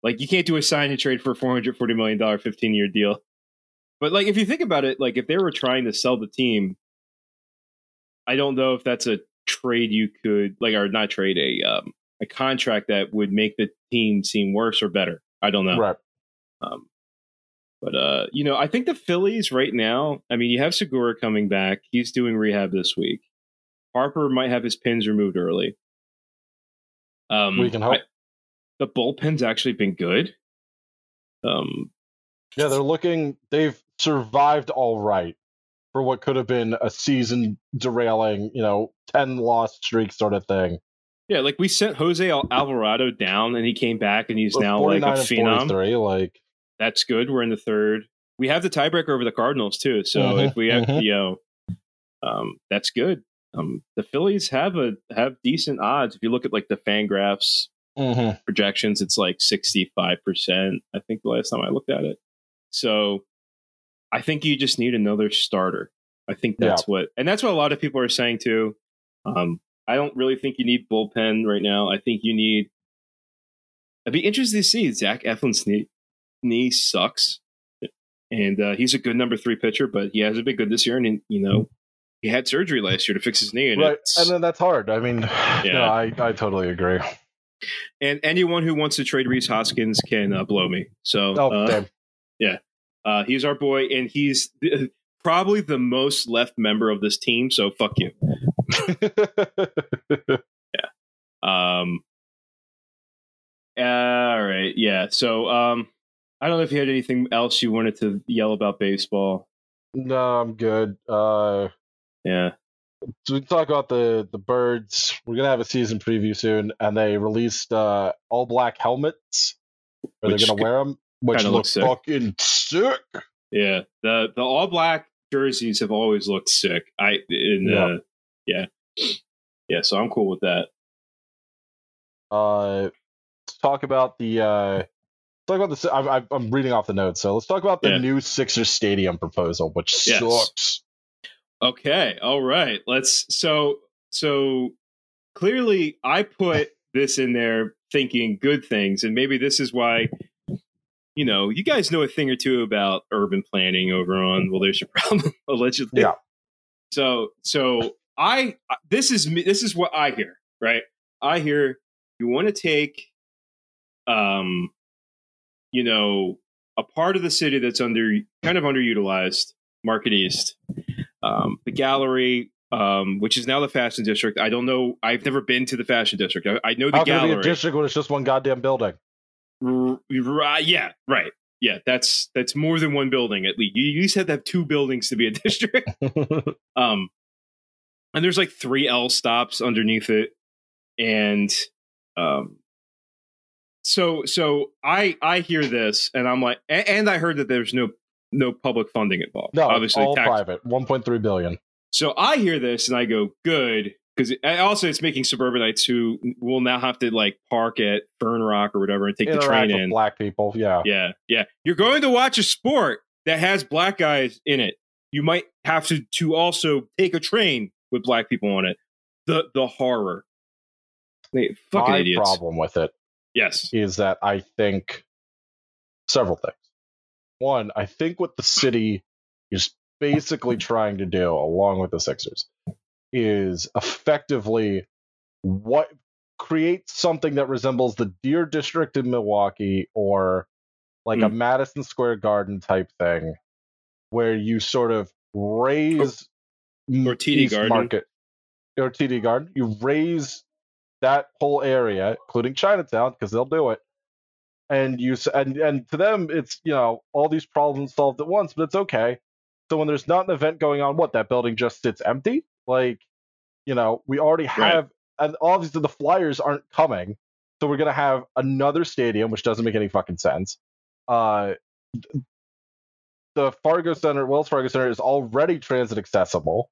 Like, you can't do a sign and trade for a four hundred forty million dollar fifteen year deal. But like, if you think about it, like if they were trying to sell the team, I don't know if that's a trade you could like, or not trade a um, a contract that would make the team seem worse or better. I don't know. Right. Um, but uh, you know, I think the Phillies right now. I mean, you have Segura coming back; he's doing rehab this week. Harper might have his pins removed early. Um, We can hope. The bullpen's actually been good. Um, Yeah, they're looking. They've survived all right for what could have been a season derailing, you know, ten loss streak sort of thing. yeah, like we sent Jose Alvarado down, and he came back, and he's now like a 49 and phenom. 43, like That's good. We're in the third. We have the tiebreaker over the Cardinals too. So Mhm, if we have, mhm. you know, um, that's good. Um, the Phillies have a have decent odds. If you look at like the Fangraphs mhm. projections, it's like sixty five percent. I think the last time I looked at it. So I think you just need another starter. I think that's what, and that's what a lot of people are saying too. Um, I don't really think you need bullpen right now. I think you need. I'd be interested to see Zach Eflin's knee, knee sucks, and uh, he's a good number three pitcher, but he hasn't been good this year. And you know, he had surgery last year to fix his knee, and right, and then that's hard. I mean, yeah, Yeah. I I totally agree. And anyone who wants to trade Rhys Hoskins can uh, blow me. So Oh, uh, damn. Uh, he's our boy, and he's probably the most left member of this team. So fuck you. Yeah. Um, all right, yeah. So um, I don't know if you had anything else you wanted to yell about baseball. no, I'm good. Uh, Yeah, so we can talk about the the birds. We're gonna have a season preview soon, and they released uh, all black helmets. Are they gonna wear them? Which look looks sick. fucking sick. yeah. The the all black jerseys have always looked sick. I in Yeah. uh, yeah, yeah. So I'm cool with that. Uh, let's talk about the. Uh, talk about the. I'm, I'm- I'm reading off the notes, so let's talk about the Yeah. new Sixers Stadium proposal, which Yes. sucks. Okay, all right. Let's so so clearly I put this in there thinking good things and maybe this is why you know, you guys know a thing or two about urban planning over on well there's your problem allegedly. Yeah. So so I this is me this is what I hear, right? I hear you want to take um you know a part of the city that's under kind of underutilized, Market East, um, the gallery, um, which is now the fashion district. I don't know. I've never been to the fashion district. I, I know the How it be a gallery. district when it's just one goddamn building? R- r- yeah, right. Yeah, that's that's more than one building. At least you, you used to have to have two buildings to be a district. um, and there's like three L stops underneath it, and um, so so I I hear this and I'm like, a- and I heard that there's no no public funding involved. No, obviously all tax- private. 1.3 billion. So I hear this and I go, good. Because also it's making suburbanites who will now have to like park at Fern Rock or whatever and take the train in. black people. Yeah. Yeah, yeah. You're going to watch a sport that has black guys in it. You might have to to also take a train with black people on it. The the horror. They, fucking My idiots. problem with it Yes. is that I think several things. One, I think what the city is basically trying to do, along with the Sixers, is effectively what create something that resembles the Deer District in Milwaukee or like a hmm. Madison Square Garden type thing, where you sort of raze Or TD East Garden. Market or TD Garden. You raze that whole area, including Chinatown, because they'll do it. And you and and to them, it's you know all these problems solved at once, but it's okay. So when there's not an event going on, what that building just sits empty. Like, you know, we already have, and obviously the Flyers aren't coming, so we're gonna have another stadium, which doesn't make any fucking sense. Uh, the Fargo Center, Wells Fargo Center, is already transit accessible.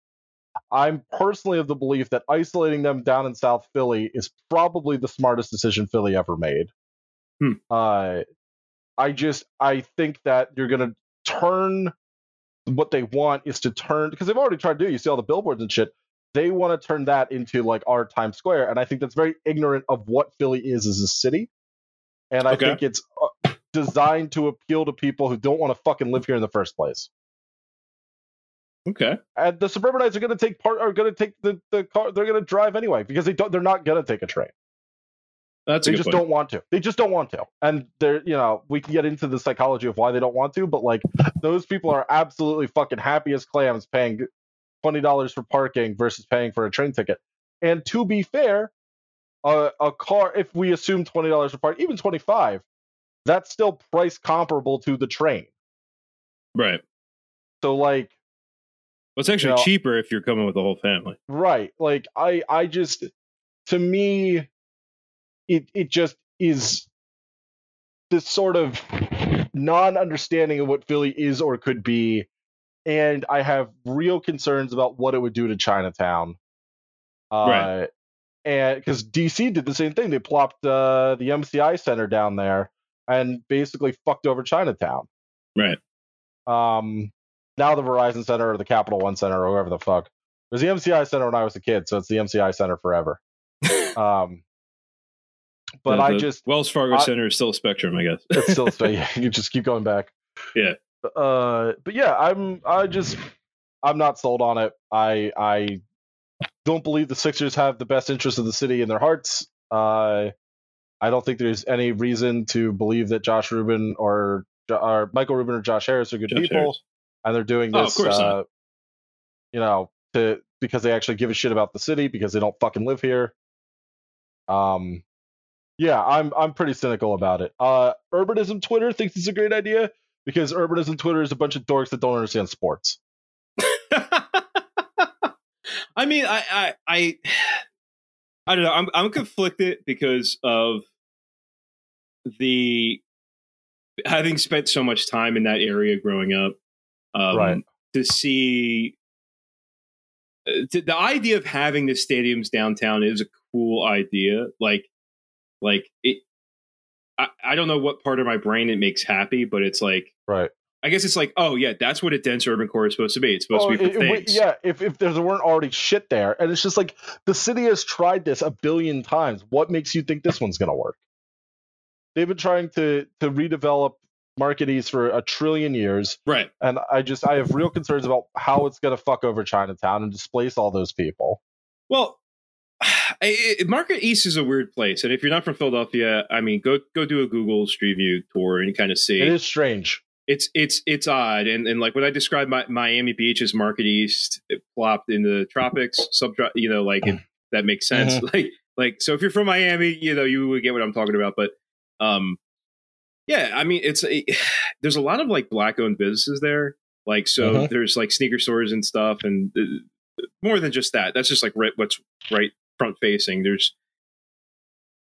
I'm personally of the belief that isolating them down in South Philly is probably the smartest decision Philly ever made. Hmm. Uh, I just I think that you're gonna turn what they want is to turn because they've already tried to do. You see all the billboards and shit. They want to turn that into like our Times Square, and I think that's very ignorant of what Philly is as a city. And I Okay. think it's uh, designed to appeal to people who don't want to fucking live here in the first place Okay. and the suburbanites are going to take part are going to take the, the car they're going to drive anyway because they don't they're not going to take a train That's they just point. don't want to they just don't want to and they're you know we can get into the psychology of why they don't want to but like those people are absolutely fucking happy as clams paying $20 for parking versus paying for a train ticket and to be fair a, a car if we assume $20 for park even 25 that's still price comparable to the train Right. so like Well, it's actually You know- cheaper if you're coming with the whole family. right like i i just to me it it just is this sort of non-understanding of what philly is or could be and i have real concerns about what it would do to chinatown uh Right. and because dc did the same thing they plopped uh the mci center down there and basically fucked over chinatown Right. um now the Verizon Center or the Capital One Center or whoever the fuck. It was the MCI Center when I was a kid, so it's the MCI Center forever. Um, but The- I just Wells Fargo I- Center is still a spectrum, I guess. it's still so yeah, you just keep going back. Yeah. Uh, but yeah, I'm I just I'm not sold on it. I I don't believe the Sixers have the best interest of the city in their hearts. Uh, I don't think there's any reason to believe that Josh Rubin or or Michael Rubin or Josh Harris are good Josh people. Harris. and they're doing Oh, this, not. uh, you know, to because they actually give a shit about the city because they don't fucking live here. Um, yeah, I'm I'm pretty cynical about it. Uh, urbanism Twitter thinks it's a great idea because urbanism Twitter is a bunch of dorks that don't understand sports. I mean, I, I, I, I don't know. I'm, I'm conflicted because of the having spent so much time in that area growing up. Um, Right. To see uh, to, the idea of having the stadiums downtown is a cool idea. Like, like it. I, I don't know what part of my brain it makes happy, but it's like Right. I guess it's like, oh yeah, that's what a dense urban core is supposed to be. It's supposed Oh, to be for it- things. yeah, if if there weren't already shit there, and it's just like the city has tried this a billion times. What makes you think this one's gonna work? They've been trying to to redevelop Market East for a trillion years. Right. and I just I have real concerns about how it's going to fuck over Chinatown and displace all those people. Well, I- Market East is a weird place, and if you're not from Philadelphia, I mean, go go do a Google Street View tour and kind of see. It is strange. It's it's it's odd, and and like when I described my, Miami Beach as Market East, it plopped in the tropics, sub you know, like it, that makes sense. Like like so, if you're from Miami, you know, you would get what I'm talking about. But um, yeah, I mean, it's a, there's a lot of like black owned businesses there. Like so, Mhm. there's like sneaker stores and stuff, and uh, more than just that. That's just like right, what's right front facing. There's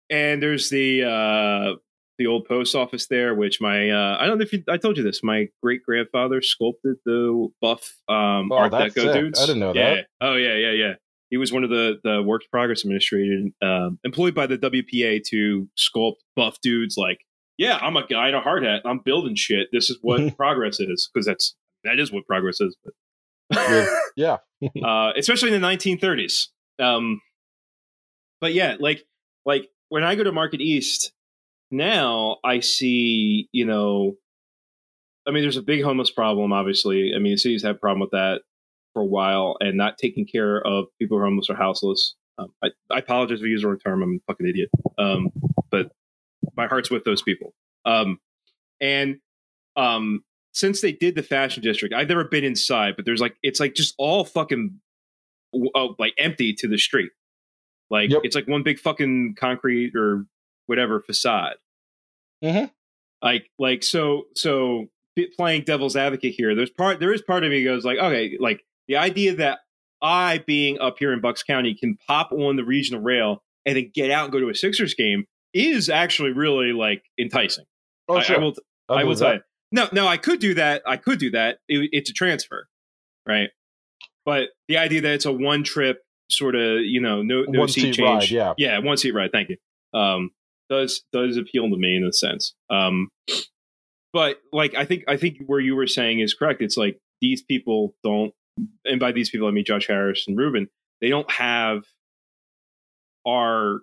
and there's the uh the old post office there, which my uh, I don't know if you, I told you this. My great grandfather sculpted the buff um, Oh, Art Deco sick. dudes. I didn't know yeah. that. Oh yeah, yeah, yeah. He was one of the the work in progress administrator, um, employed by the WPA to sculpt buff dudes. Like, yeah, I'm a guy in a hard hat. I'm building shit. This is what progress is because that's that is what progress is. But Yeah. uh, especially in the 1930s. Um, but yeah, like like when I go to Market East now, I see you know, I mean, there's a big homeless problem. Obviously, I mean, the cities have a problem with that for a while, and not taking care of people who are homeless or houseless. Um, I, I apologize for using the wrong term. I'm a fucking idiot. Um, but my heart's with those people. Um, and um, since they did the fashion district, I've never been inside, but there's like it's like just all fucking uh, like empty to the street. Like Yep. it's like one big fucking concrete or whatever facade. Mhm. Like like so so playing devil's advocate here. There's part there is part of me goes like okay like the idea that I being up here in Bucks County can pop on the regional rail and then get out and go to a Sixers game is actually really like enticing. Oh, I- sure. I will I'll I will tell you. No, no, I could do that. I could do that. It, it's a transfer, right? But the idea that it's a one trip sort of, you know, no, no One seat seat ride, change. yeah. yeah, one seat ride. Thank you. Um, does does appeal to me in a sense. Um, but like I think I think where you were saying is correct. It's like these people don't, and by these people I mean Josh Harris and Rubin. They don't have our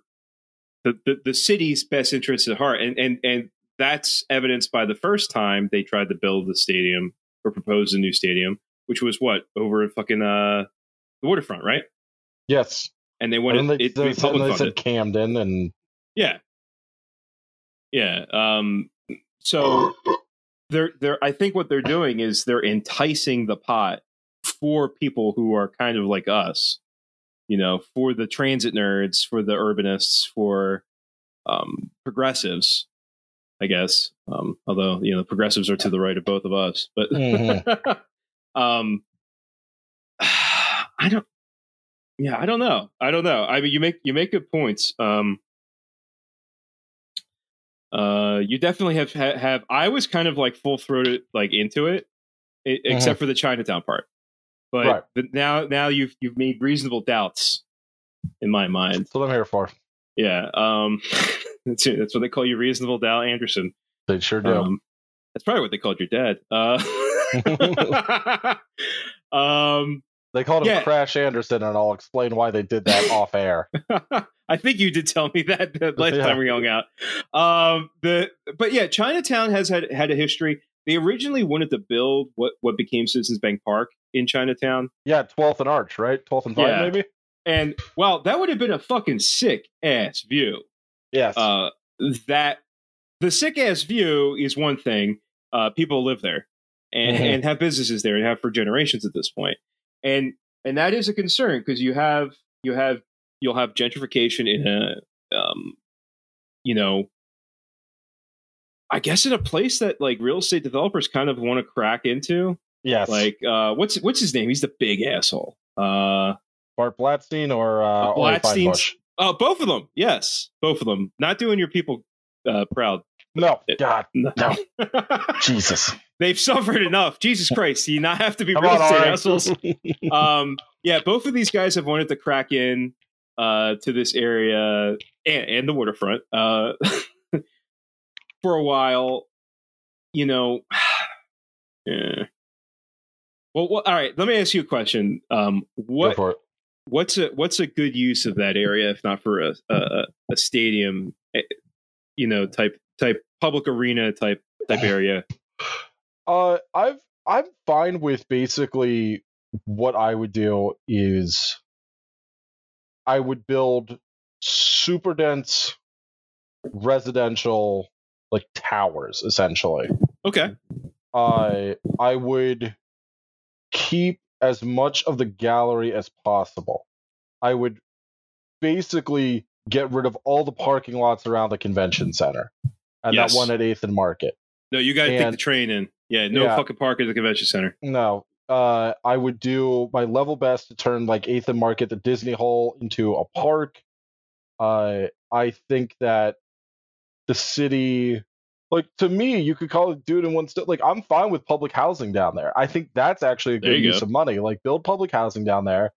the, the, the city's best interests at heart, and and and that's evidenced by the first time they tried to build the stadium or propose a new stadium, which was what over at fucking uh the waterfront, right? Yes. And they And wanted then they, it to be public and they said Camden and Yeah. Yeah. Um, so they're they're I think what they're doing is they're enticing the pot for people who are kind of like us, you know, for the transit nerds, for the urbanists, for um, progressives, I guess. Um, although you know, the progressives are to the right of both of us, but um, I don't. Yeah, I don't know. I don't know. I mean, you make you make good points. Um, uh, you definitely have have. I was kind of like full throated like into it, e- except for the Chinatown part. But Right. but now now you've you've made reasonable doubts in my mind. that's what I'm here for. Yeah, um, that's. That's what they call you, reasonable doubt Anderson. They sure do. Um, that's probably what they called your dad. Uh, um, they called him yeah. Crash Anderson, and I'll explain why they did that off air. I think you did tell me that the last Yeah. time we hung out. Um, the but yeah, Chinatown has had had a history. They originally wanted to build what what became Citizens Bank Park in Chinatown, Yeah, 12th and Arch, right? 12th and 5, Yeah. maybe? and well, that would have been a fucking sick ass view. Yes. Uh, that the sick ass view is one thing. Uh, people live there and, Mhm. and have businesses there and have for generations at this point, and and that is a concern because you have you have you'll have gentrification in a um, you know, I guess in a place that like real estate developers kind of want to crack into. yes. Like, uh, what's what's his name? He's the big asshole. Uh, Bart Blatstein or uh, Feinbush? oh, both of them. Yes, both of them. Not doing your people uh, proud. No. God. No. Jesus. They've suffered enough. Jesus Christ, do you not have to be Come real on, estate assholes? um, yeah, both of these guys have wanted to crack in uh, to this area and, and the waterfront uh, for a while. You know, yeah. Well, well, all right. Let me ask you a question. Um, Go what for it. what's a what's a good use of that area if not for a a, a stadium, eh, you know, type type public arena type type area? Uh, I've I'm fine with basically what I would do is I would build super dense residential like towers essentially. Okay. Uh, I would keep as much of the gallery as possible. I would basically get rid of all the parking lots around the convention center and Yes. that one at 8th and Market. No, you got to take the train in. Yeah, no Yeah. fucking park at the convention center. No. Uh, I would do my level best to turn like Eighth and Market, the Disney Hall, into a park. Uh, I think that the city like to me, you could call it dude in one step. Like I'm fine with public housing down there. I think that's actually a good use go. of money. Like build public housing down there.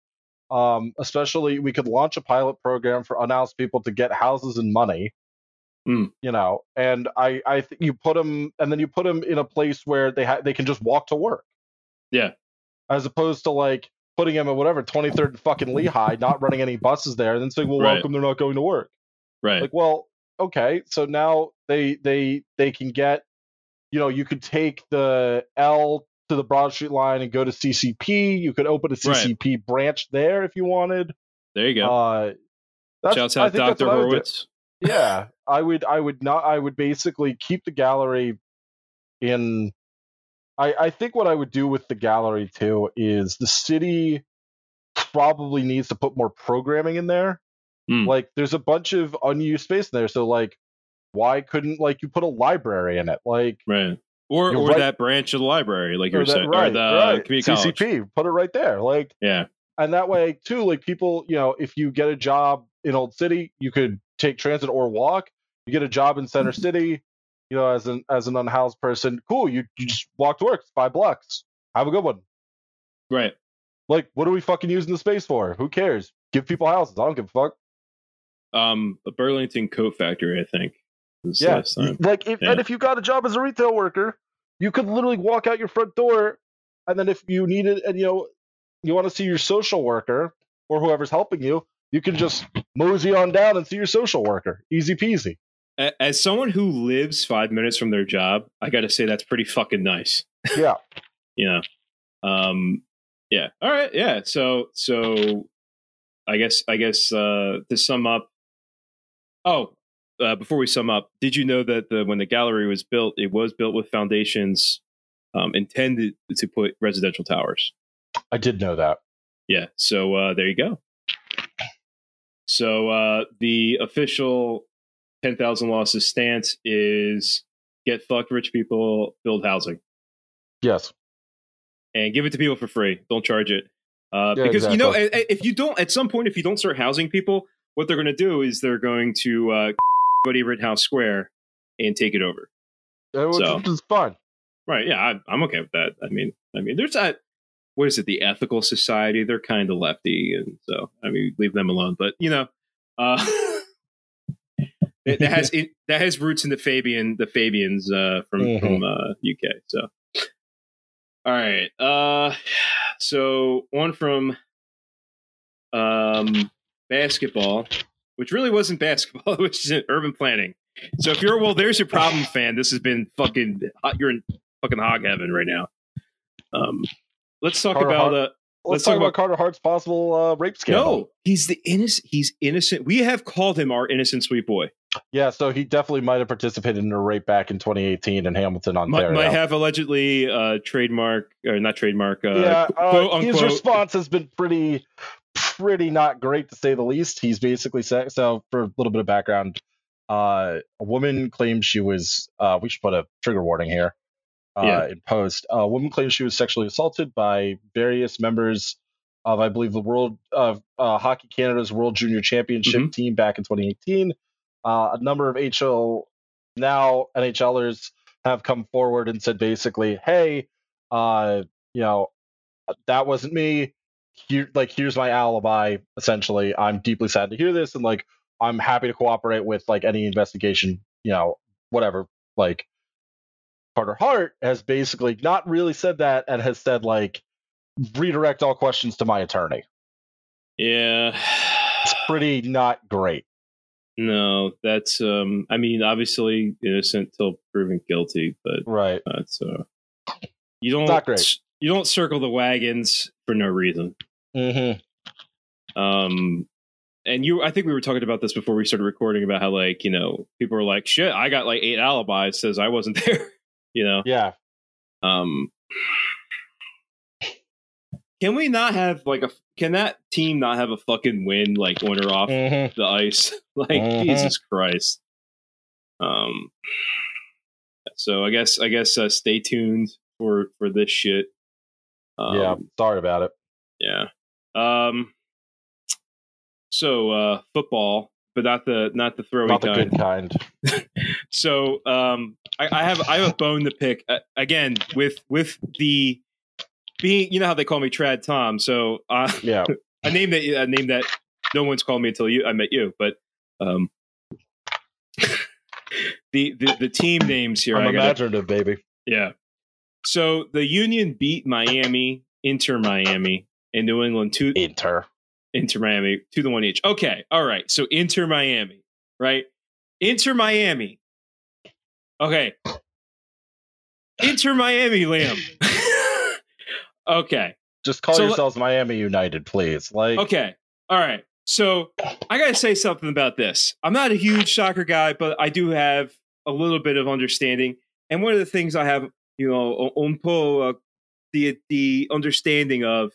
Um, especially we could launch a pilot program for unhoused people to get houses and money. Hmm. You know, and I I think you put them and then you put them in a place where they ha- they can just walk to work. Yeah. As opposed to like putting them at whatever 23rd and fucking Lehigh, not running any buses there, and then saying, "Well, Right. welcome, they're not going to work." Right. like well okay so now they they they can get you know you could take the l to the broad street line and go to ccp you could open a Right. ccp branch there if you wanted there you go. uh that's, Shouts out Dr. what I would do. Horowitz. Yeah i would i would not i would basically keep the gallery in i i think what i would do with the gallery too is the city probably needs to put more programming in there Hmm. like there's a bunch of unused space in there so like why couldn't like you put a library in it like Right. Or or right. that branch of the library, like you or were that- saying, or the right, community college. ccp put it right there like Yeah. and that way too like people you know if you get a job in old city you could take transit or walk you get a job in center city you know as an as an unhoused person cool you, you just walk to work it's five blocks have a good one Right. like what are we fucking using the space for who cares give people houses i don't give a fuck Um, a Burlington Coat Factory, I think. yeah like if, Yeah. and if you got a job as a retail worker you could literally walk out your front door and then if you needed and you know you want to see your social worker or whoever's helping you you can just mosey on down and see your social worker. Easy peasy. As someone who lives five minutes from their job, I got to say that's pretty fucking nice. yeah. You know um yeah. All right. Yeah. So so i guess i guess uh to sum up oh uh, before we sum up did you know that the when the gallery was built it was built with foundations um intended to put residential towers? I did know that. Yeah. So uh there you go so uh the official 10,000 losses stance is get fucked rich people build housing yes and give it to people for free. Don't charge it. Uh, Yeah, because you know, exactly. a- a- if you don't, at some point, if you don't start housing people, what they're going to do is they're going to uh, Buddy Rittenhouse Square and take it over. Uh, which So- is fine Right? Yeah, I, I'm okay with that. I mean, I mean, there's that. What is it? The Ethical Society. They're kind of lefty, and so I mean, leave them alone. But you know, uh, that, that has it, that has roots in the Fabian, the Fabians uh, from Mhm. from uh, UK. So, all right. Uh, so one from um, basketball, which really wasn't basketball, which is urban planning. So if you're well, there's your problem, fan. This has been fucking. You're in fucking hog heaven right now. Um, let's talk Carter about Hart- uh, let's, Let's talk about, about- carter hart's possible uh, rape scandal no. He's the innocent. He's innocent. We have called him our innocent sweet boy. yeah so he definitely might have participated in a rape back in 2018 in hamilton Might, ontario might have allegedly uh, trademark or not trademark. Uh, yeah, uh, his response has been pretty, pretty not great to say the least. He's basically said so. For a little bit of background, uh, a woman claims she was. Uh, we should put a trigger warning here. Uh, Yeah. In post, a woman claims she was sexually assaulted by various members of, I believe, the World of uh, Hockey Canada's World Junior Championship Mhm. team back in 2018. Uh, a number of HL now NHLers have come forward and said basically, "Hey, uh, you know, that wasn't me. Here, like, here's my alibi. Essentially, I'm deeply sad to hear this, and like, I'm happy to cooperate with like any investigation. You know, whatever. Like, Carter Hart has basically not really said that, and has said like, redirect all questions to my attorney. Yeah. It's pretty not great. No, that's. um I mean, obviously innocent till proven guilty, but Right. that's. uh You don't. Not great. You don't circle the wagons for no reason. Mm-hmm. Um, and you, I think we were talking about this before we started recording about how like you know people were like, "Shit, I got like eight alibis says I wasn't there." You know. Yeah. Um, can we not have like a? Can that team not have a fucking win like on or off Mm-hmm. the ice? like Mhm. Jesus Christ. Um. So I guess I guess uh, stay tuned for for this shit. Um, yeah. Sorry about it. yeah. Um. So uh, football, but not the not the throwing Not the kind. good kind. So um, I, I have I have a bone to pick uh, again with with the being you know how they call me Trad Tom. So uh, Yeah. a name that a name that no one's called me until you I met you. But um, the, the the team names here. I'm I gotta- imaginative, baby. yeah. So the Union beat Miami, Inter Miami, and New England two Inter. Inter Miami two to one each. Okay, all right. So Inter Miami, right? Inter Miami. Okay. Inter Miami, Liam. okay. Just call So- yourselves Miami United, please. Like, Okay. All right. So I got to say something about this. I'm not a huge soccer guy, but I do have a little bit of understanding. And one of the things I have, you know, un po uh, the the understanding of,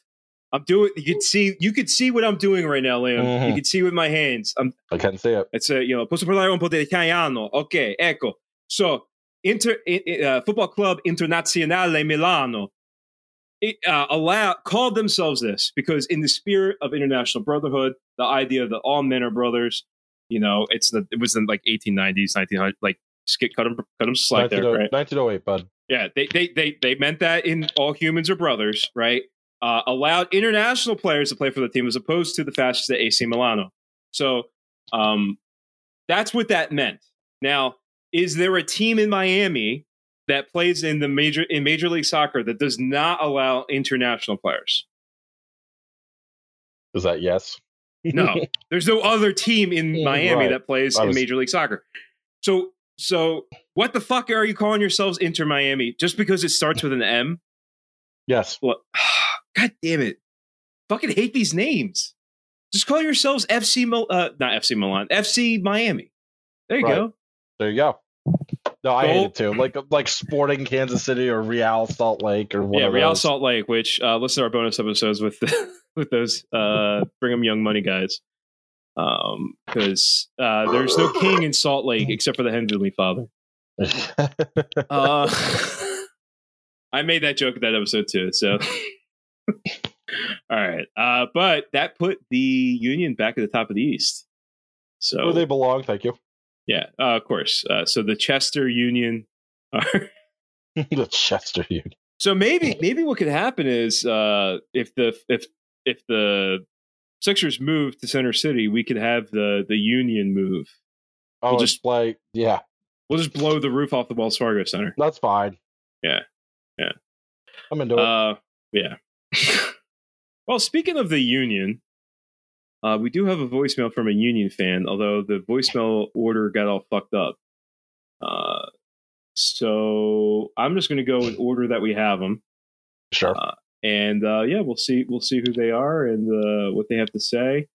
I'm doing. You can see, you could see what I'm doing right now, Liam. You Mhm. can see with my hands. I'm. I can see it. It's a, you know, posso parlare un po' di italiano. Ok, ecco. So, Inter, uh, Football Club Internazionale Milano it, uh, allow, called themselves this because, in the spirit of international brotherhood, the idea that all men are brothers, you know, it's the, it was in like 1890s, 1900, like skip, cut them, cut them slack there, 1908 right? 1908, bud. Yeah, they, they they they meant that in all humans are brothers, right? Uh, allowed international players to play for the team as opposed to the fascist at AC Milano. So um, that's what that meant. Now, is there a team in Miami that plays in the major in Major League Soccer that does not allow international players? Is that yes? No, there's no other team in Miami Right. that plays I in Major League Soccer. So, so what the fuck are you calling yourselves Inter Miami just because it starts with an M? Yes. What? God damn it! Fucking hate these names. Just call yourselves FC, Mil- uh, not FC Milan, FC Miami. There you Right. go. There you go. No, I hate it too. Like like Sporting Kansas City or Real Salt Lake or yeah. Real is. Salt Lake. Which uh, listen to our bonus episodes with with those uh, Brigham Young Money guys. Um, because uh, there's no king in Salt Lake except for the Heavenly Father. Uh, I made that joke in that episode too. So, all right. Uh, but that put the Union back at the top of the East. So Where they belong. Thank you. Yeah, uh, of course. Uh, so the Chester Union are. the Chester Union. So maybe maybe what could happen is uh, if the if if the Sixers move to Center City, we could have the the Union move. Oh, We'll just like. Yeah, We'll just blow the roof off the Wells Fargo Center. that's fine. Yeah. Yeah. I'm into it. Uh, yeah. well, speaking of the Union, uh, we do have a voicemail from a Union fan, although the voicemail order got all fucked up. Uh, so I'm just going to go in order that we have them, sure. uh, and uh, yeah, we'll see. We'll see who they are and uh, what they have to say.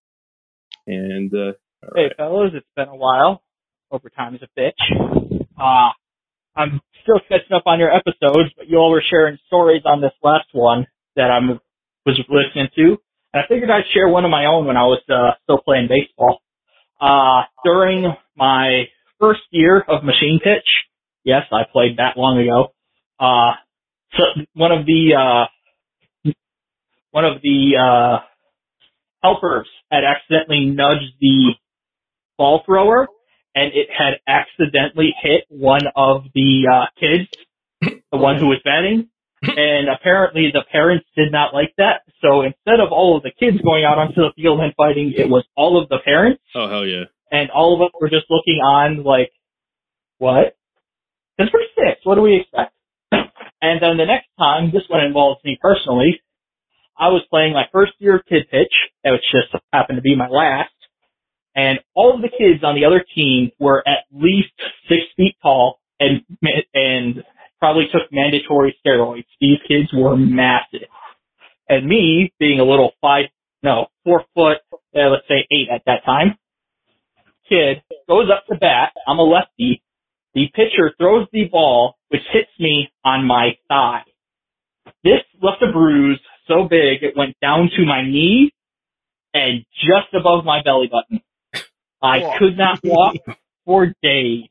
And uh, all Hey, right. fellas, it's been a while. Overtime's a bitch. Uh, I'm still catching up on your episodes, but you all were sharing stories on this last one that I was listening to. And I figured I'd share one of my own when I was uh, still playing baseball. Uh, during my first year of machine pitch, yes, I played that long ago. Uh, so one of the, uh, one of the, uh, helpers had accidentally nudged the ball thrower and it had accidentally hit one of the uh, kids, the one who was batting. And apparently the parents did not like that. So instead of all of the kids going out onto the field and fighting, it was all of the parents oh hell yeah! and all of us were just looking on like, what? Because we're six. What do we expect? And then the next time, this one involves me personally. I was playing my first year of kid pitch, which just happened to be my last. And all of the kids on the other team were at least six feet tall and and probably took mandatory steroids. These kids were massive. And me, being a little five, no, four foot, uh, let's say eight at that time, kid goes up to bat. I'm a lefty. The pitcher throws the ball, which hits me on my thigh. This left a bruise so big it went down to my knee and just above my belly button. I could not walk for days.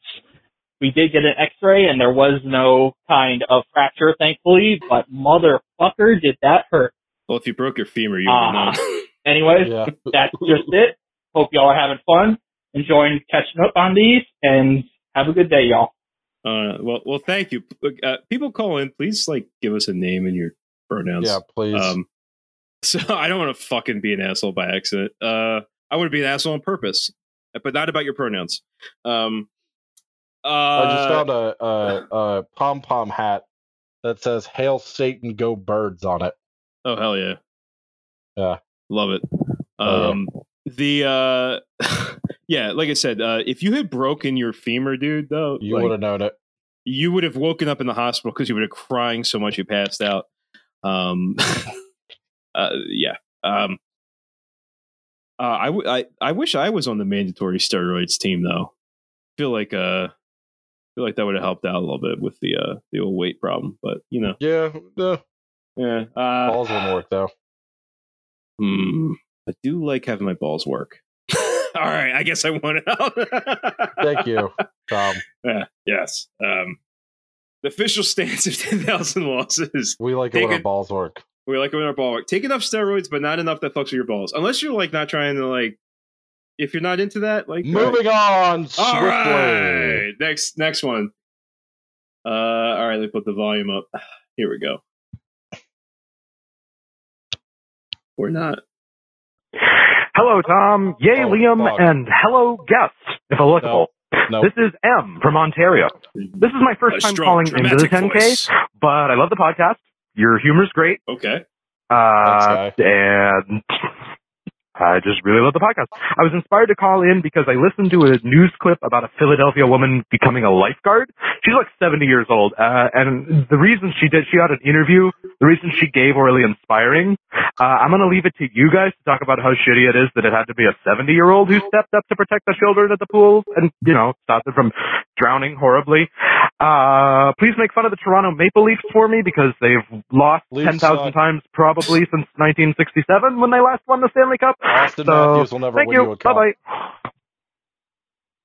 We did get an x-ray and there was no kind of fracture, thankfully, but motherfucker did that hurt. Well, if you broke your femur, you would Ah. know. Anyways, yeah. that's just it. Hope y'all are having fun, enjoying catching up on these, and Have a good day, y'all. Uh, well, well, thank you. Uh, people call in, please, like, give us a name and your pronouns. Yeah, please. Um, so I don't want to fucking be an asshole by accident. Uh, I want to be an asshole on purpose, but not about your pronouns. Um, uh, I just found a, pom pom hat that says "Hail Satan, Go Birds" on it. Oh hell yeah. Yeah. Love it. Oh, yeah. Um the uh yeah, like I said, uh if you had broken your femur, dude, though, You like, would have known it. you would have woken up in the hospital because you would have crying so much you passed out. Um uh yeah. Um uh, I, w- I I wish I was on the mandatory steroids team though. I feel like uh feel like that would have helped out a little bit with the uh the old weight problem, but you know, Yeah, yeah. Uh, balls won't work though. Hmm. I do like having my balls work. All right, I guess I want it out. Thank you, Tom. Yeah, yes. Um, the official stance of 10,000 losses. We like it when Take our balls work. We like it when our ball work. Take enough steroids, but not enough that fucks with your balls. Unless you're like not trying to like, if you're not into that, like Moving on swiftly. All right, next next one. Uh, all right, let me put the volume up. Here we go. Or not. Hello, Tom. Yay, Oh, Liam, fuck. and hello, guests, if applicable. No, This is M from Ontario. This is my A first time strong, calling into the 10K, voice. but I love the podcast. Your humor's great. Okay. Uh, Thanks, and I just really love the podcast. I was inspired to call in because I listened to a news clip about a Philadelphia woman becoming a lifeguard. She's like 70 years old, uh, and the reason she did, she had an interview. The reason she gave were really inspiring. Uh, I'm gonna leave it to you guys to talk about how shitty it is that it had to be a 70 year old who stepped up to protect the children at the pools and, you know, stop them from drowning horribly. Uh, please make fun of the Toronto Maple Leafs for me because they've lost Leafs 10,000 suck. times probably since 1967 when they last won the Stanley Cup. Auston So, Matthews will never Thank win you, you. a cup. Bye bye.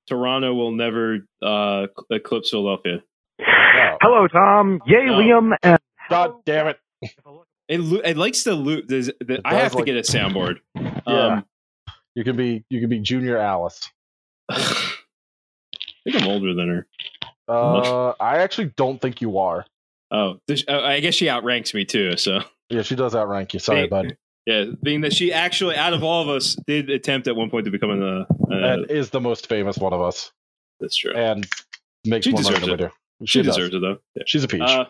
Toronto will never uh, eclipse Philadelphia. No. Hello, Tom. Yay, No. Liam, and God damn it. It, lo- it likes to loop. There's, the, I does have to get a soundboard. Yeah. Um, You can be you can be Junior Alice. I think I'm older than her. Uh, I actually don't think you are. Oh, this, uh, I guess she outranks me too. So Yeah, she does outrank you. Sorry, Hey, bud. yeah, being that she actually, out of all of us, did attempt at one point to become an. Uh, And is the most famous one of us, that's true. and makes She more money deserves than we it. do. she does. deserves it though. Yeah. She's a peach. Uh,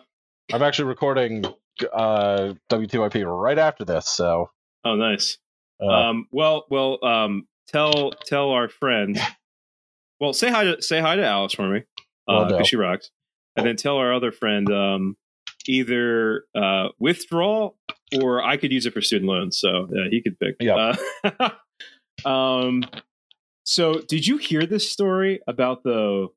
I'm actually recording uh, W2IP right after this, so oh, nice. uh, um, well, well, um, tell tell our friend. Well, say hi to say hi to Alice for me Because do. she rocked. and then tell our other friend um, either uh, withdraw or I could use it for student loans. So yeah, he could pick. Yeah. Uh, um. So, did you hear this story about the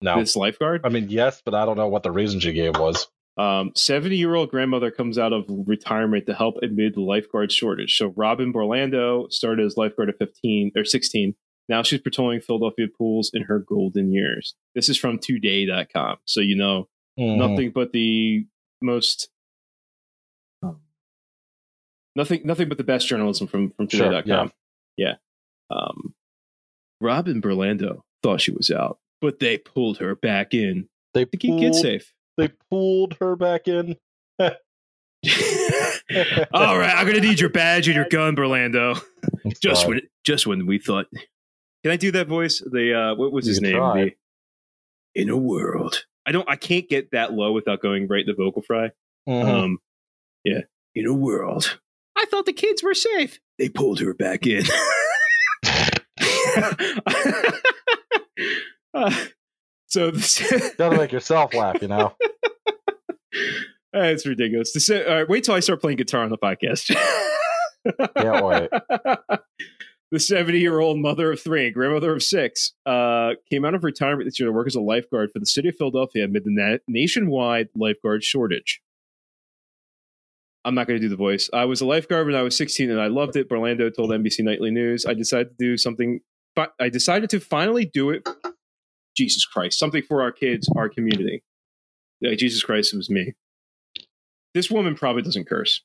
no. this lifeguard? I mean, yes, but I don't know what the reason she gave was. Um, 70 year old grandmother comes out of retirement to help amid the lifeguard shortage. So Robin Borlando started as lifeguard at 15 or 16. Now she's patrolling Philadelphia pools in her golden years. This is from today.com. So, you know, Mhm. nothing but the most, nothing, nothing but the best journalism from, from Sure, today.com. yeah. Um, Robin Borlando thought she was out, but they pulled her back in They to keep kids pulled, safe. they pulled her back in. All right, I'm gonna need your badge and your gun, Berlando. Just when, just when we thought. Can I do that voice? The uh, what was You his name? The, in a world, I don't. I can't get that low without going right the vocal fry. Mhm. Um, yeah. In a world, I thought the kids were safe. They pulled her back in. Uh, so this, Gotta make yourself laugh, you know. It's ridiculous. This, all right, wait till I start playing guitar on the podcast. Can't wait. The 70 year old mother of three, grandmother of six, uh, came out of retirement this year to work as a lifeguard for the city of Philadelphia amid the na- nationwide lifeguard shortage. I'm not going to do the voice. I was a lifeguard when I was 16 and I loved it. Borlando told NBC Nightly News. I decided to do something. I decided to finally do it. Jesus Christ, something for our kids, our community. Yeah, Jesus Christ, it was me. This woman probably doesn't curse.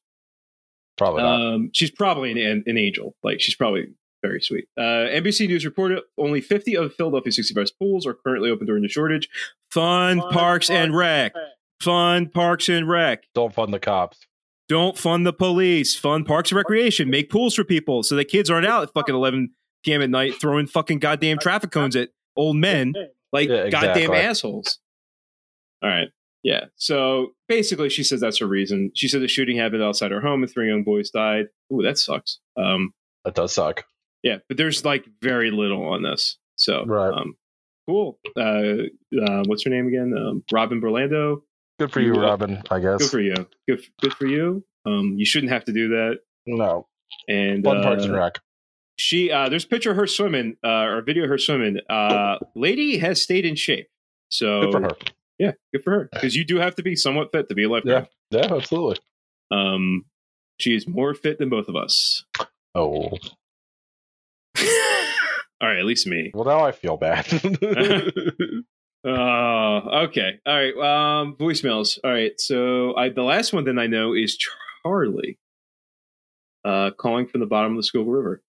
Probably not. Um, she's probably an, an angel. Like she's probably very sweet. Uh, NBC News reported only 50 of Philadelphia 65's pools are currently open during the shortage. Fund, Parks and Rec. Fund Parks and Rec. Don't fund the cops. Don't fund the police. Fund Parks and Recreation. Make pools for people so that kids aren't out at fucking 11 p.m. at night throwing fucking goddamn traffic cones at old men like Yeah, goddamn assholes. All right. Yeah. So basically, she says that's her reason. She said the shooting happened outside her home and three young boys died. Ooh, that sucks. Um, That does suck. Yeah, but there's like very little on this. So, Right. um, cool. Uh, uh, what's her name again? Um, Robin Berlando. Good for you, You- Robin. I guess. Good for you. Good, good for you. Um, you shouldn't have to do that. no. And Fun Parks and uh, Rec. she, uh, there's a picture of her swimming, uh, or video of her swimming. Uh, lady has stayed in shape. So Good for her. Yeah, good for her. Because you do have to be somewhat fit to be a lifeguard. Yeah, absolutely. Um, she is more fit than both of us. Oh, All right, at least me. well, now I feel bad. Uh, okay. All right. Um, voicemails. All right. So I, the last one that I know is Charlie, uh, calling from the bottom of the Schuylkill River.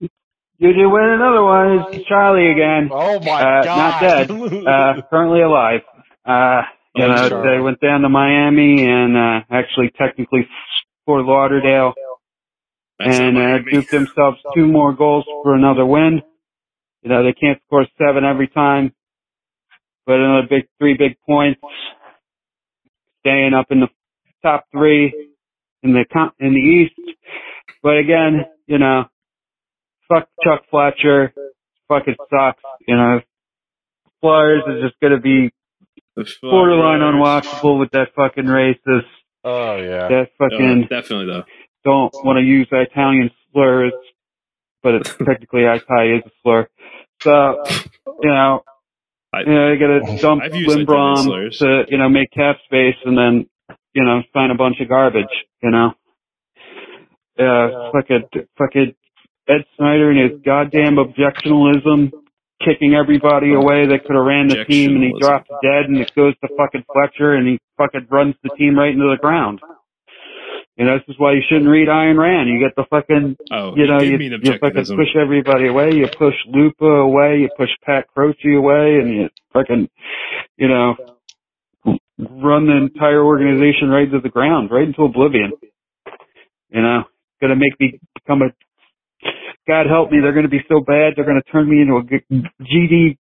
Did You do win another one. It's Charlie again. oh my Uh, god! not dead. Uh, currently alive. Uh, you Thanks, know, they went down to Miami and, uh, actually technically Fort Lauderdale That's and, uh, duped themselves two more goals for another win. You know, they can't score seven every time, but another big, three big points, staying up in the top three in the, in the East. But again, you know, fuck Chuck Fletcher. Fucking sucks. You know, Flyers is just gonna be borderline unwatchable with that fucking racist, oh yeah. that fucking definitely though. Don't want to use Italian slurs, but it's technically Italian is a slur. So, you know, I- you know, you gotta dump I've used Italian Lindblom to, you know, make cap space and then, you know, sign a bunch of garbage, you know. Yeah, fucking, fucking Ed Snider and his goddamn objectionalism, kicking everybody away that could have ran the team and he Objectionalism. drops dead and it goes to fucking Fletcher and he fucking runs the team right into the ground. You know, this is why you shouldn't read Ayn Rand. You get the fucking Oh, you know, you, you fucking push everybody away. You push Lupa away. You push Pat Croce away, and you fucking, you know, run the entire organization right to the ground, right into oblivion. You know, gonna make me become a. God help me, they're gonna be so bad. They're gonna turn me into a GD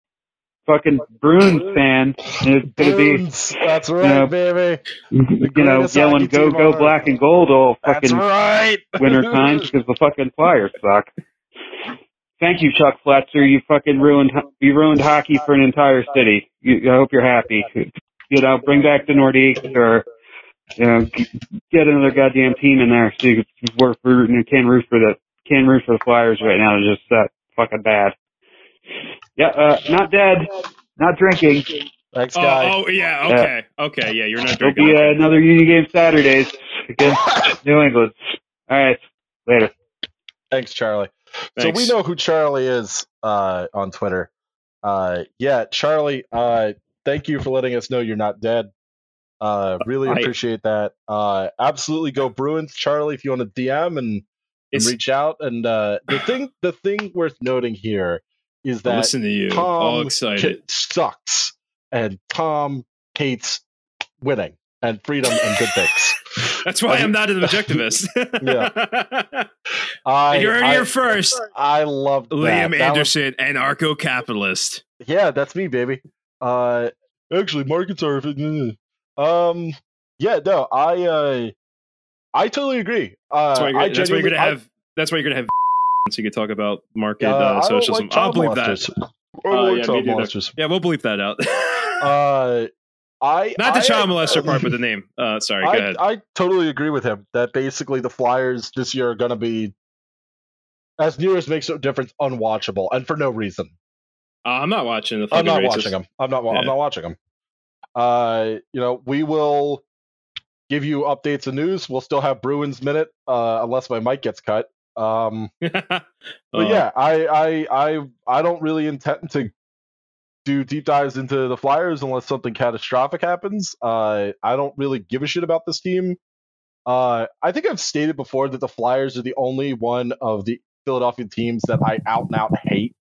fucking Bruins fan, and it's gonna be, That's right, know, baby. you know, yelling "Go Go Black and Gold" all fucking right. winter times because the fucking Flyers suck. Thank you, Chuck Fletcher. You fucking ruined you ruined hockey for an entire city. You, I hope you're happy. You know, bring back the Nordiques or you know, get another goddamn team in there so you can work for and can root for the can root for the Flyers right now. They're just that fucking bad. Yeah, uh, not dead, not drinking. Thanks, Oh, guy. oh, yeah. Okay. Okay. Yeah, you're not drinking. There'll drinking. be uh, another Union game Saturdays against New England. All right, later. Thanks, Charlie. So we know who Charlie is uh, on Twitter. Uh, yeah, Charlie. Uh, thank you for letting us know you're not dead. Uh, really I- appreciate that. Uh, absolutely go Bruins, Charlie. If you want to DM and, and reach out, and uh, the thing, the thing worth noting here is that Listen to you. Tom all excited. sucks, and Tom hates winning and freedom and good things. That's why I'm not an objectivist. I, you're it I, here first. I love that. Liam That was- Anderson, anarcho-capitalist. Yeah, that's me, baby. Uh, actually, markets are. Um, yeah, no, I, uh, I totally agree. Uh, That's why you're, I that's why you're gonna have. That's why you're gonna have. So you can talk about market uh, uh, socialism. like I'll believe molesters. that. Uh, like yeah, child me Yeah, we'll bleep that out. Uh, I Not the I- child molester part, but the name. Uh, sorry, go I, ahead. I totally agree with him that basically the Flyers this year are going to be, as near as makes no difference, unwatchable and for no reason. Uh, I'm not watching the. I'm not races. watching them. I'm not. Yeah. I'm not watching them. Uh, you know, we will give you updates and news. We'll still have Bruins minute, uh, unless my mic gets cut. Um, but Uh, yeah, I, I, I, I don't really intend to do deep dives into the Flyers unless something catastrophic happens. Uh, I don't really give a shit about this team. Uh, I think I've stated before that the Flyers are the only one of the Philadelphia teams that I out and out hate.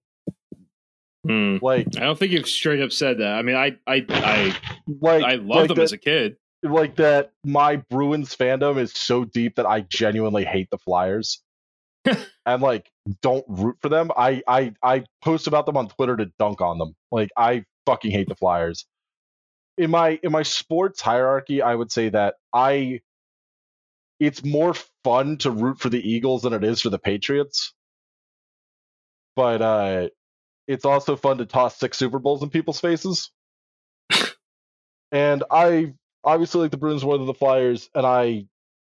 Hmm. Like, I don't think you've straight up said that. I mean, I I I like I loved like them that, as a kid. like that. My Bruins fandom is so deep that I genuinely hate the Flyers, and like don't root for them. I I I post about them on Twitter to dunk on them. Like I fucking hate the Flyers. In my in my sports hierarchy, I would say that I it's more fun to root for the Eagles than it is for the Patriots. But uh it's also fun to toss six Super Bowls in people's faces. and I obviously like the Bruins more than the Flyers, and I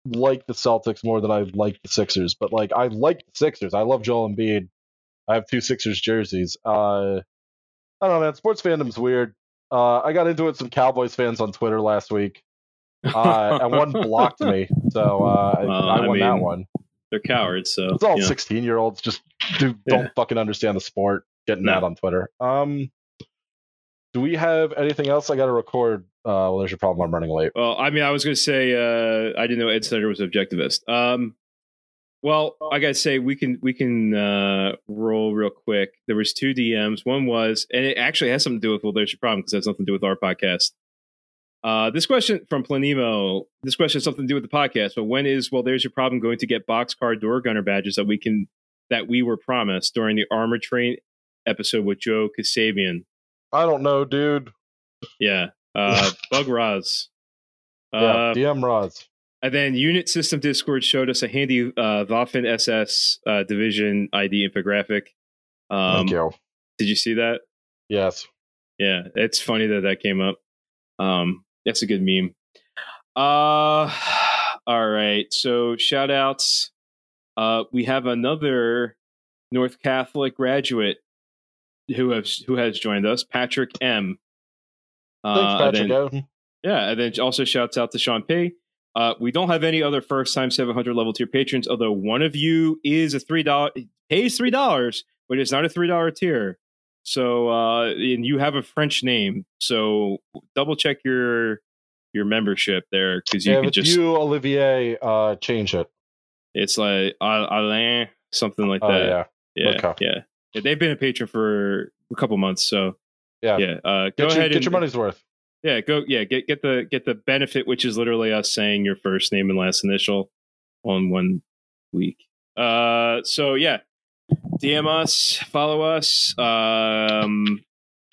like the Celtics more than I like the Sixers. But like I like the Sixers. I love Joel Embiid. I have two Sixers jerseys. Uh I don't know, man. Sports fandom's weird. Uh, I got into it with some Cowboys fans on Twitter last week, uh, and one blocked me, so uh, I- I I won that mean, one. They're cowards, so It's all sixteen-year-olds just do, don't fucking understand the sport, getting No. mad on Twitter. Um, do we have anything else? I got to record. Uh, well, there's your problem. I'm running late. Well, I mean, I was going to say uh, I didn't know Ed Snider was an objectivist. Um, well, I got to say we can we can uh, roll real quick. There was two DMs. One was, and it actually has something to do with well, there's your problem because it has nothing to do with our podcast. Uh, this question from Planemo. This question has something to do with the podcast. But when is well, there's your problem going to get boxcar door gunner badges that we can that we were promised during the armor train episode with Joe Kasabian? I don't know, dude. Yeah, uh, Bug Roz. Yeah, Uh, DM Roz. and then Unit System Discord showed us a handy uh, Waffen SS uh, Division ID infographic. Um, Thank you. Did you see that? Yes. Yeah, it's funny that that came up. Um, that's a good meme. Uh, all right. So shout outs. Uh, we have another North Catholic graduate who has who has joined us, Patrick M. Thanks, Uh, Patrick. then- yeah, and then also shouts out to Sean P. Uh, we don't have any other first time 700 level tier patrons, although one of you is a $3, pays $3, but it's not a $3 tier. So, uh, and you have a French name. So double check your your membership there because you yeah, can just, you, Olivier, uh, change it. it's like Al- Alain, something like Oh, that. yeah. Yeah. Okay. Yeah. Yeah, They've been a patron for a couple months. So, Yeah. yeah. Uh, go your, ahead get and your money's worth. Yeah, go. Yeah, get get the get the benefit, which is literally us saying your first name and last initial on one week. Uh, so yeah, DM us, follow us. Um,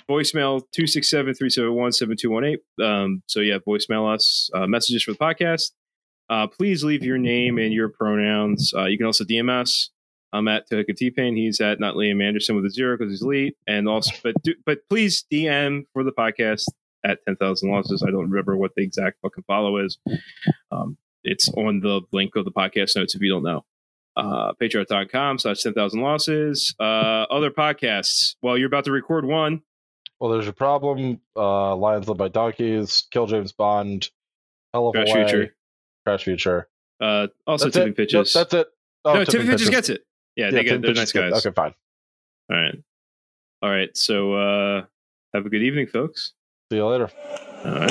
voicemail 267-371-7218. Um, so yeah, voicemail us uh, messages for the podcast. Uh, please leave your name and your pronouns. Uh, you can also DM us. I'm at Tohika T-Pain. He's at not Liam Anderson with a zero because he's elite. And also, but do, but please DM for the podcast at 10,000 losses. I don't remember what the exact fucking follow is. Um, it's on the link of the podcast notes if you don't know. Uh, Patreon.com slash 10,000 losses. Uh, other podcasts. Well, you're about to record one. Well, there's your problem. Uh, Lions led by donkeys. Kill James Bond. Hell of Crash a way. Future. Crash Future. Uh, also, That's tipping it? pitches. That's it. Oh, no, tipping pitches gets it. Yeah, they get, Tipping they're nice gets- guys. Okay, fine. All right. All right. So, uh, have a good evening, folks. See you later. All right.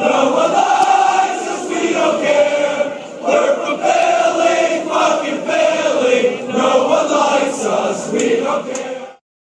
Bye.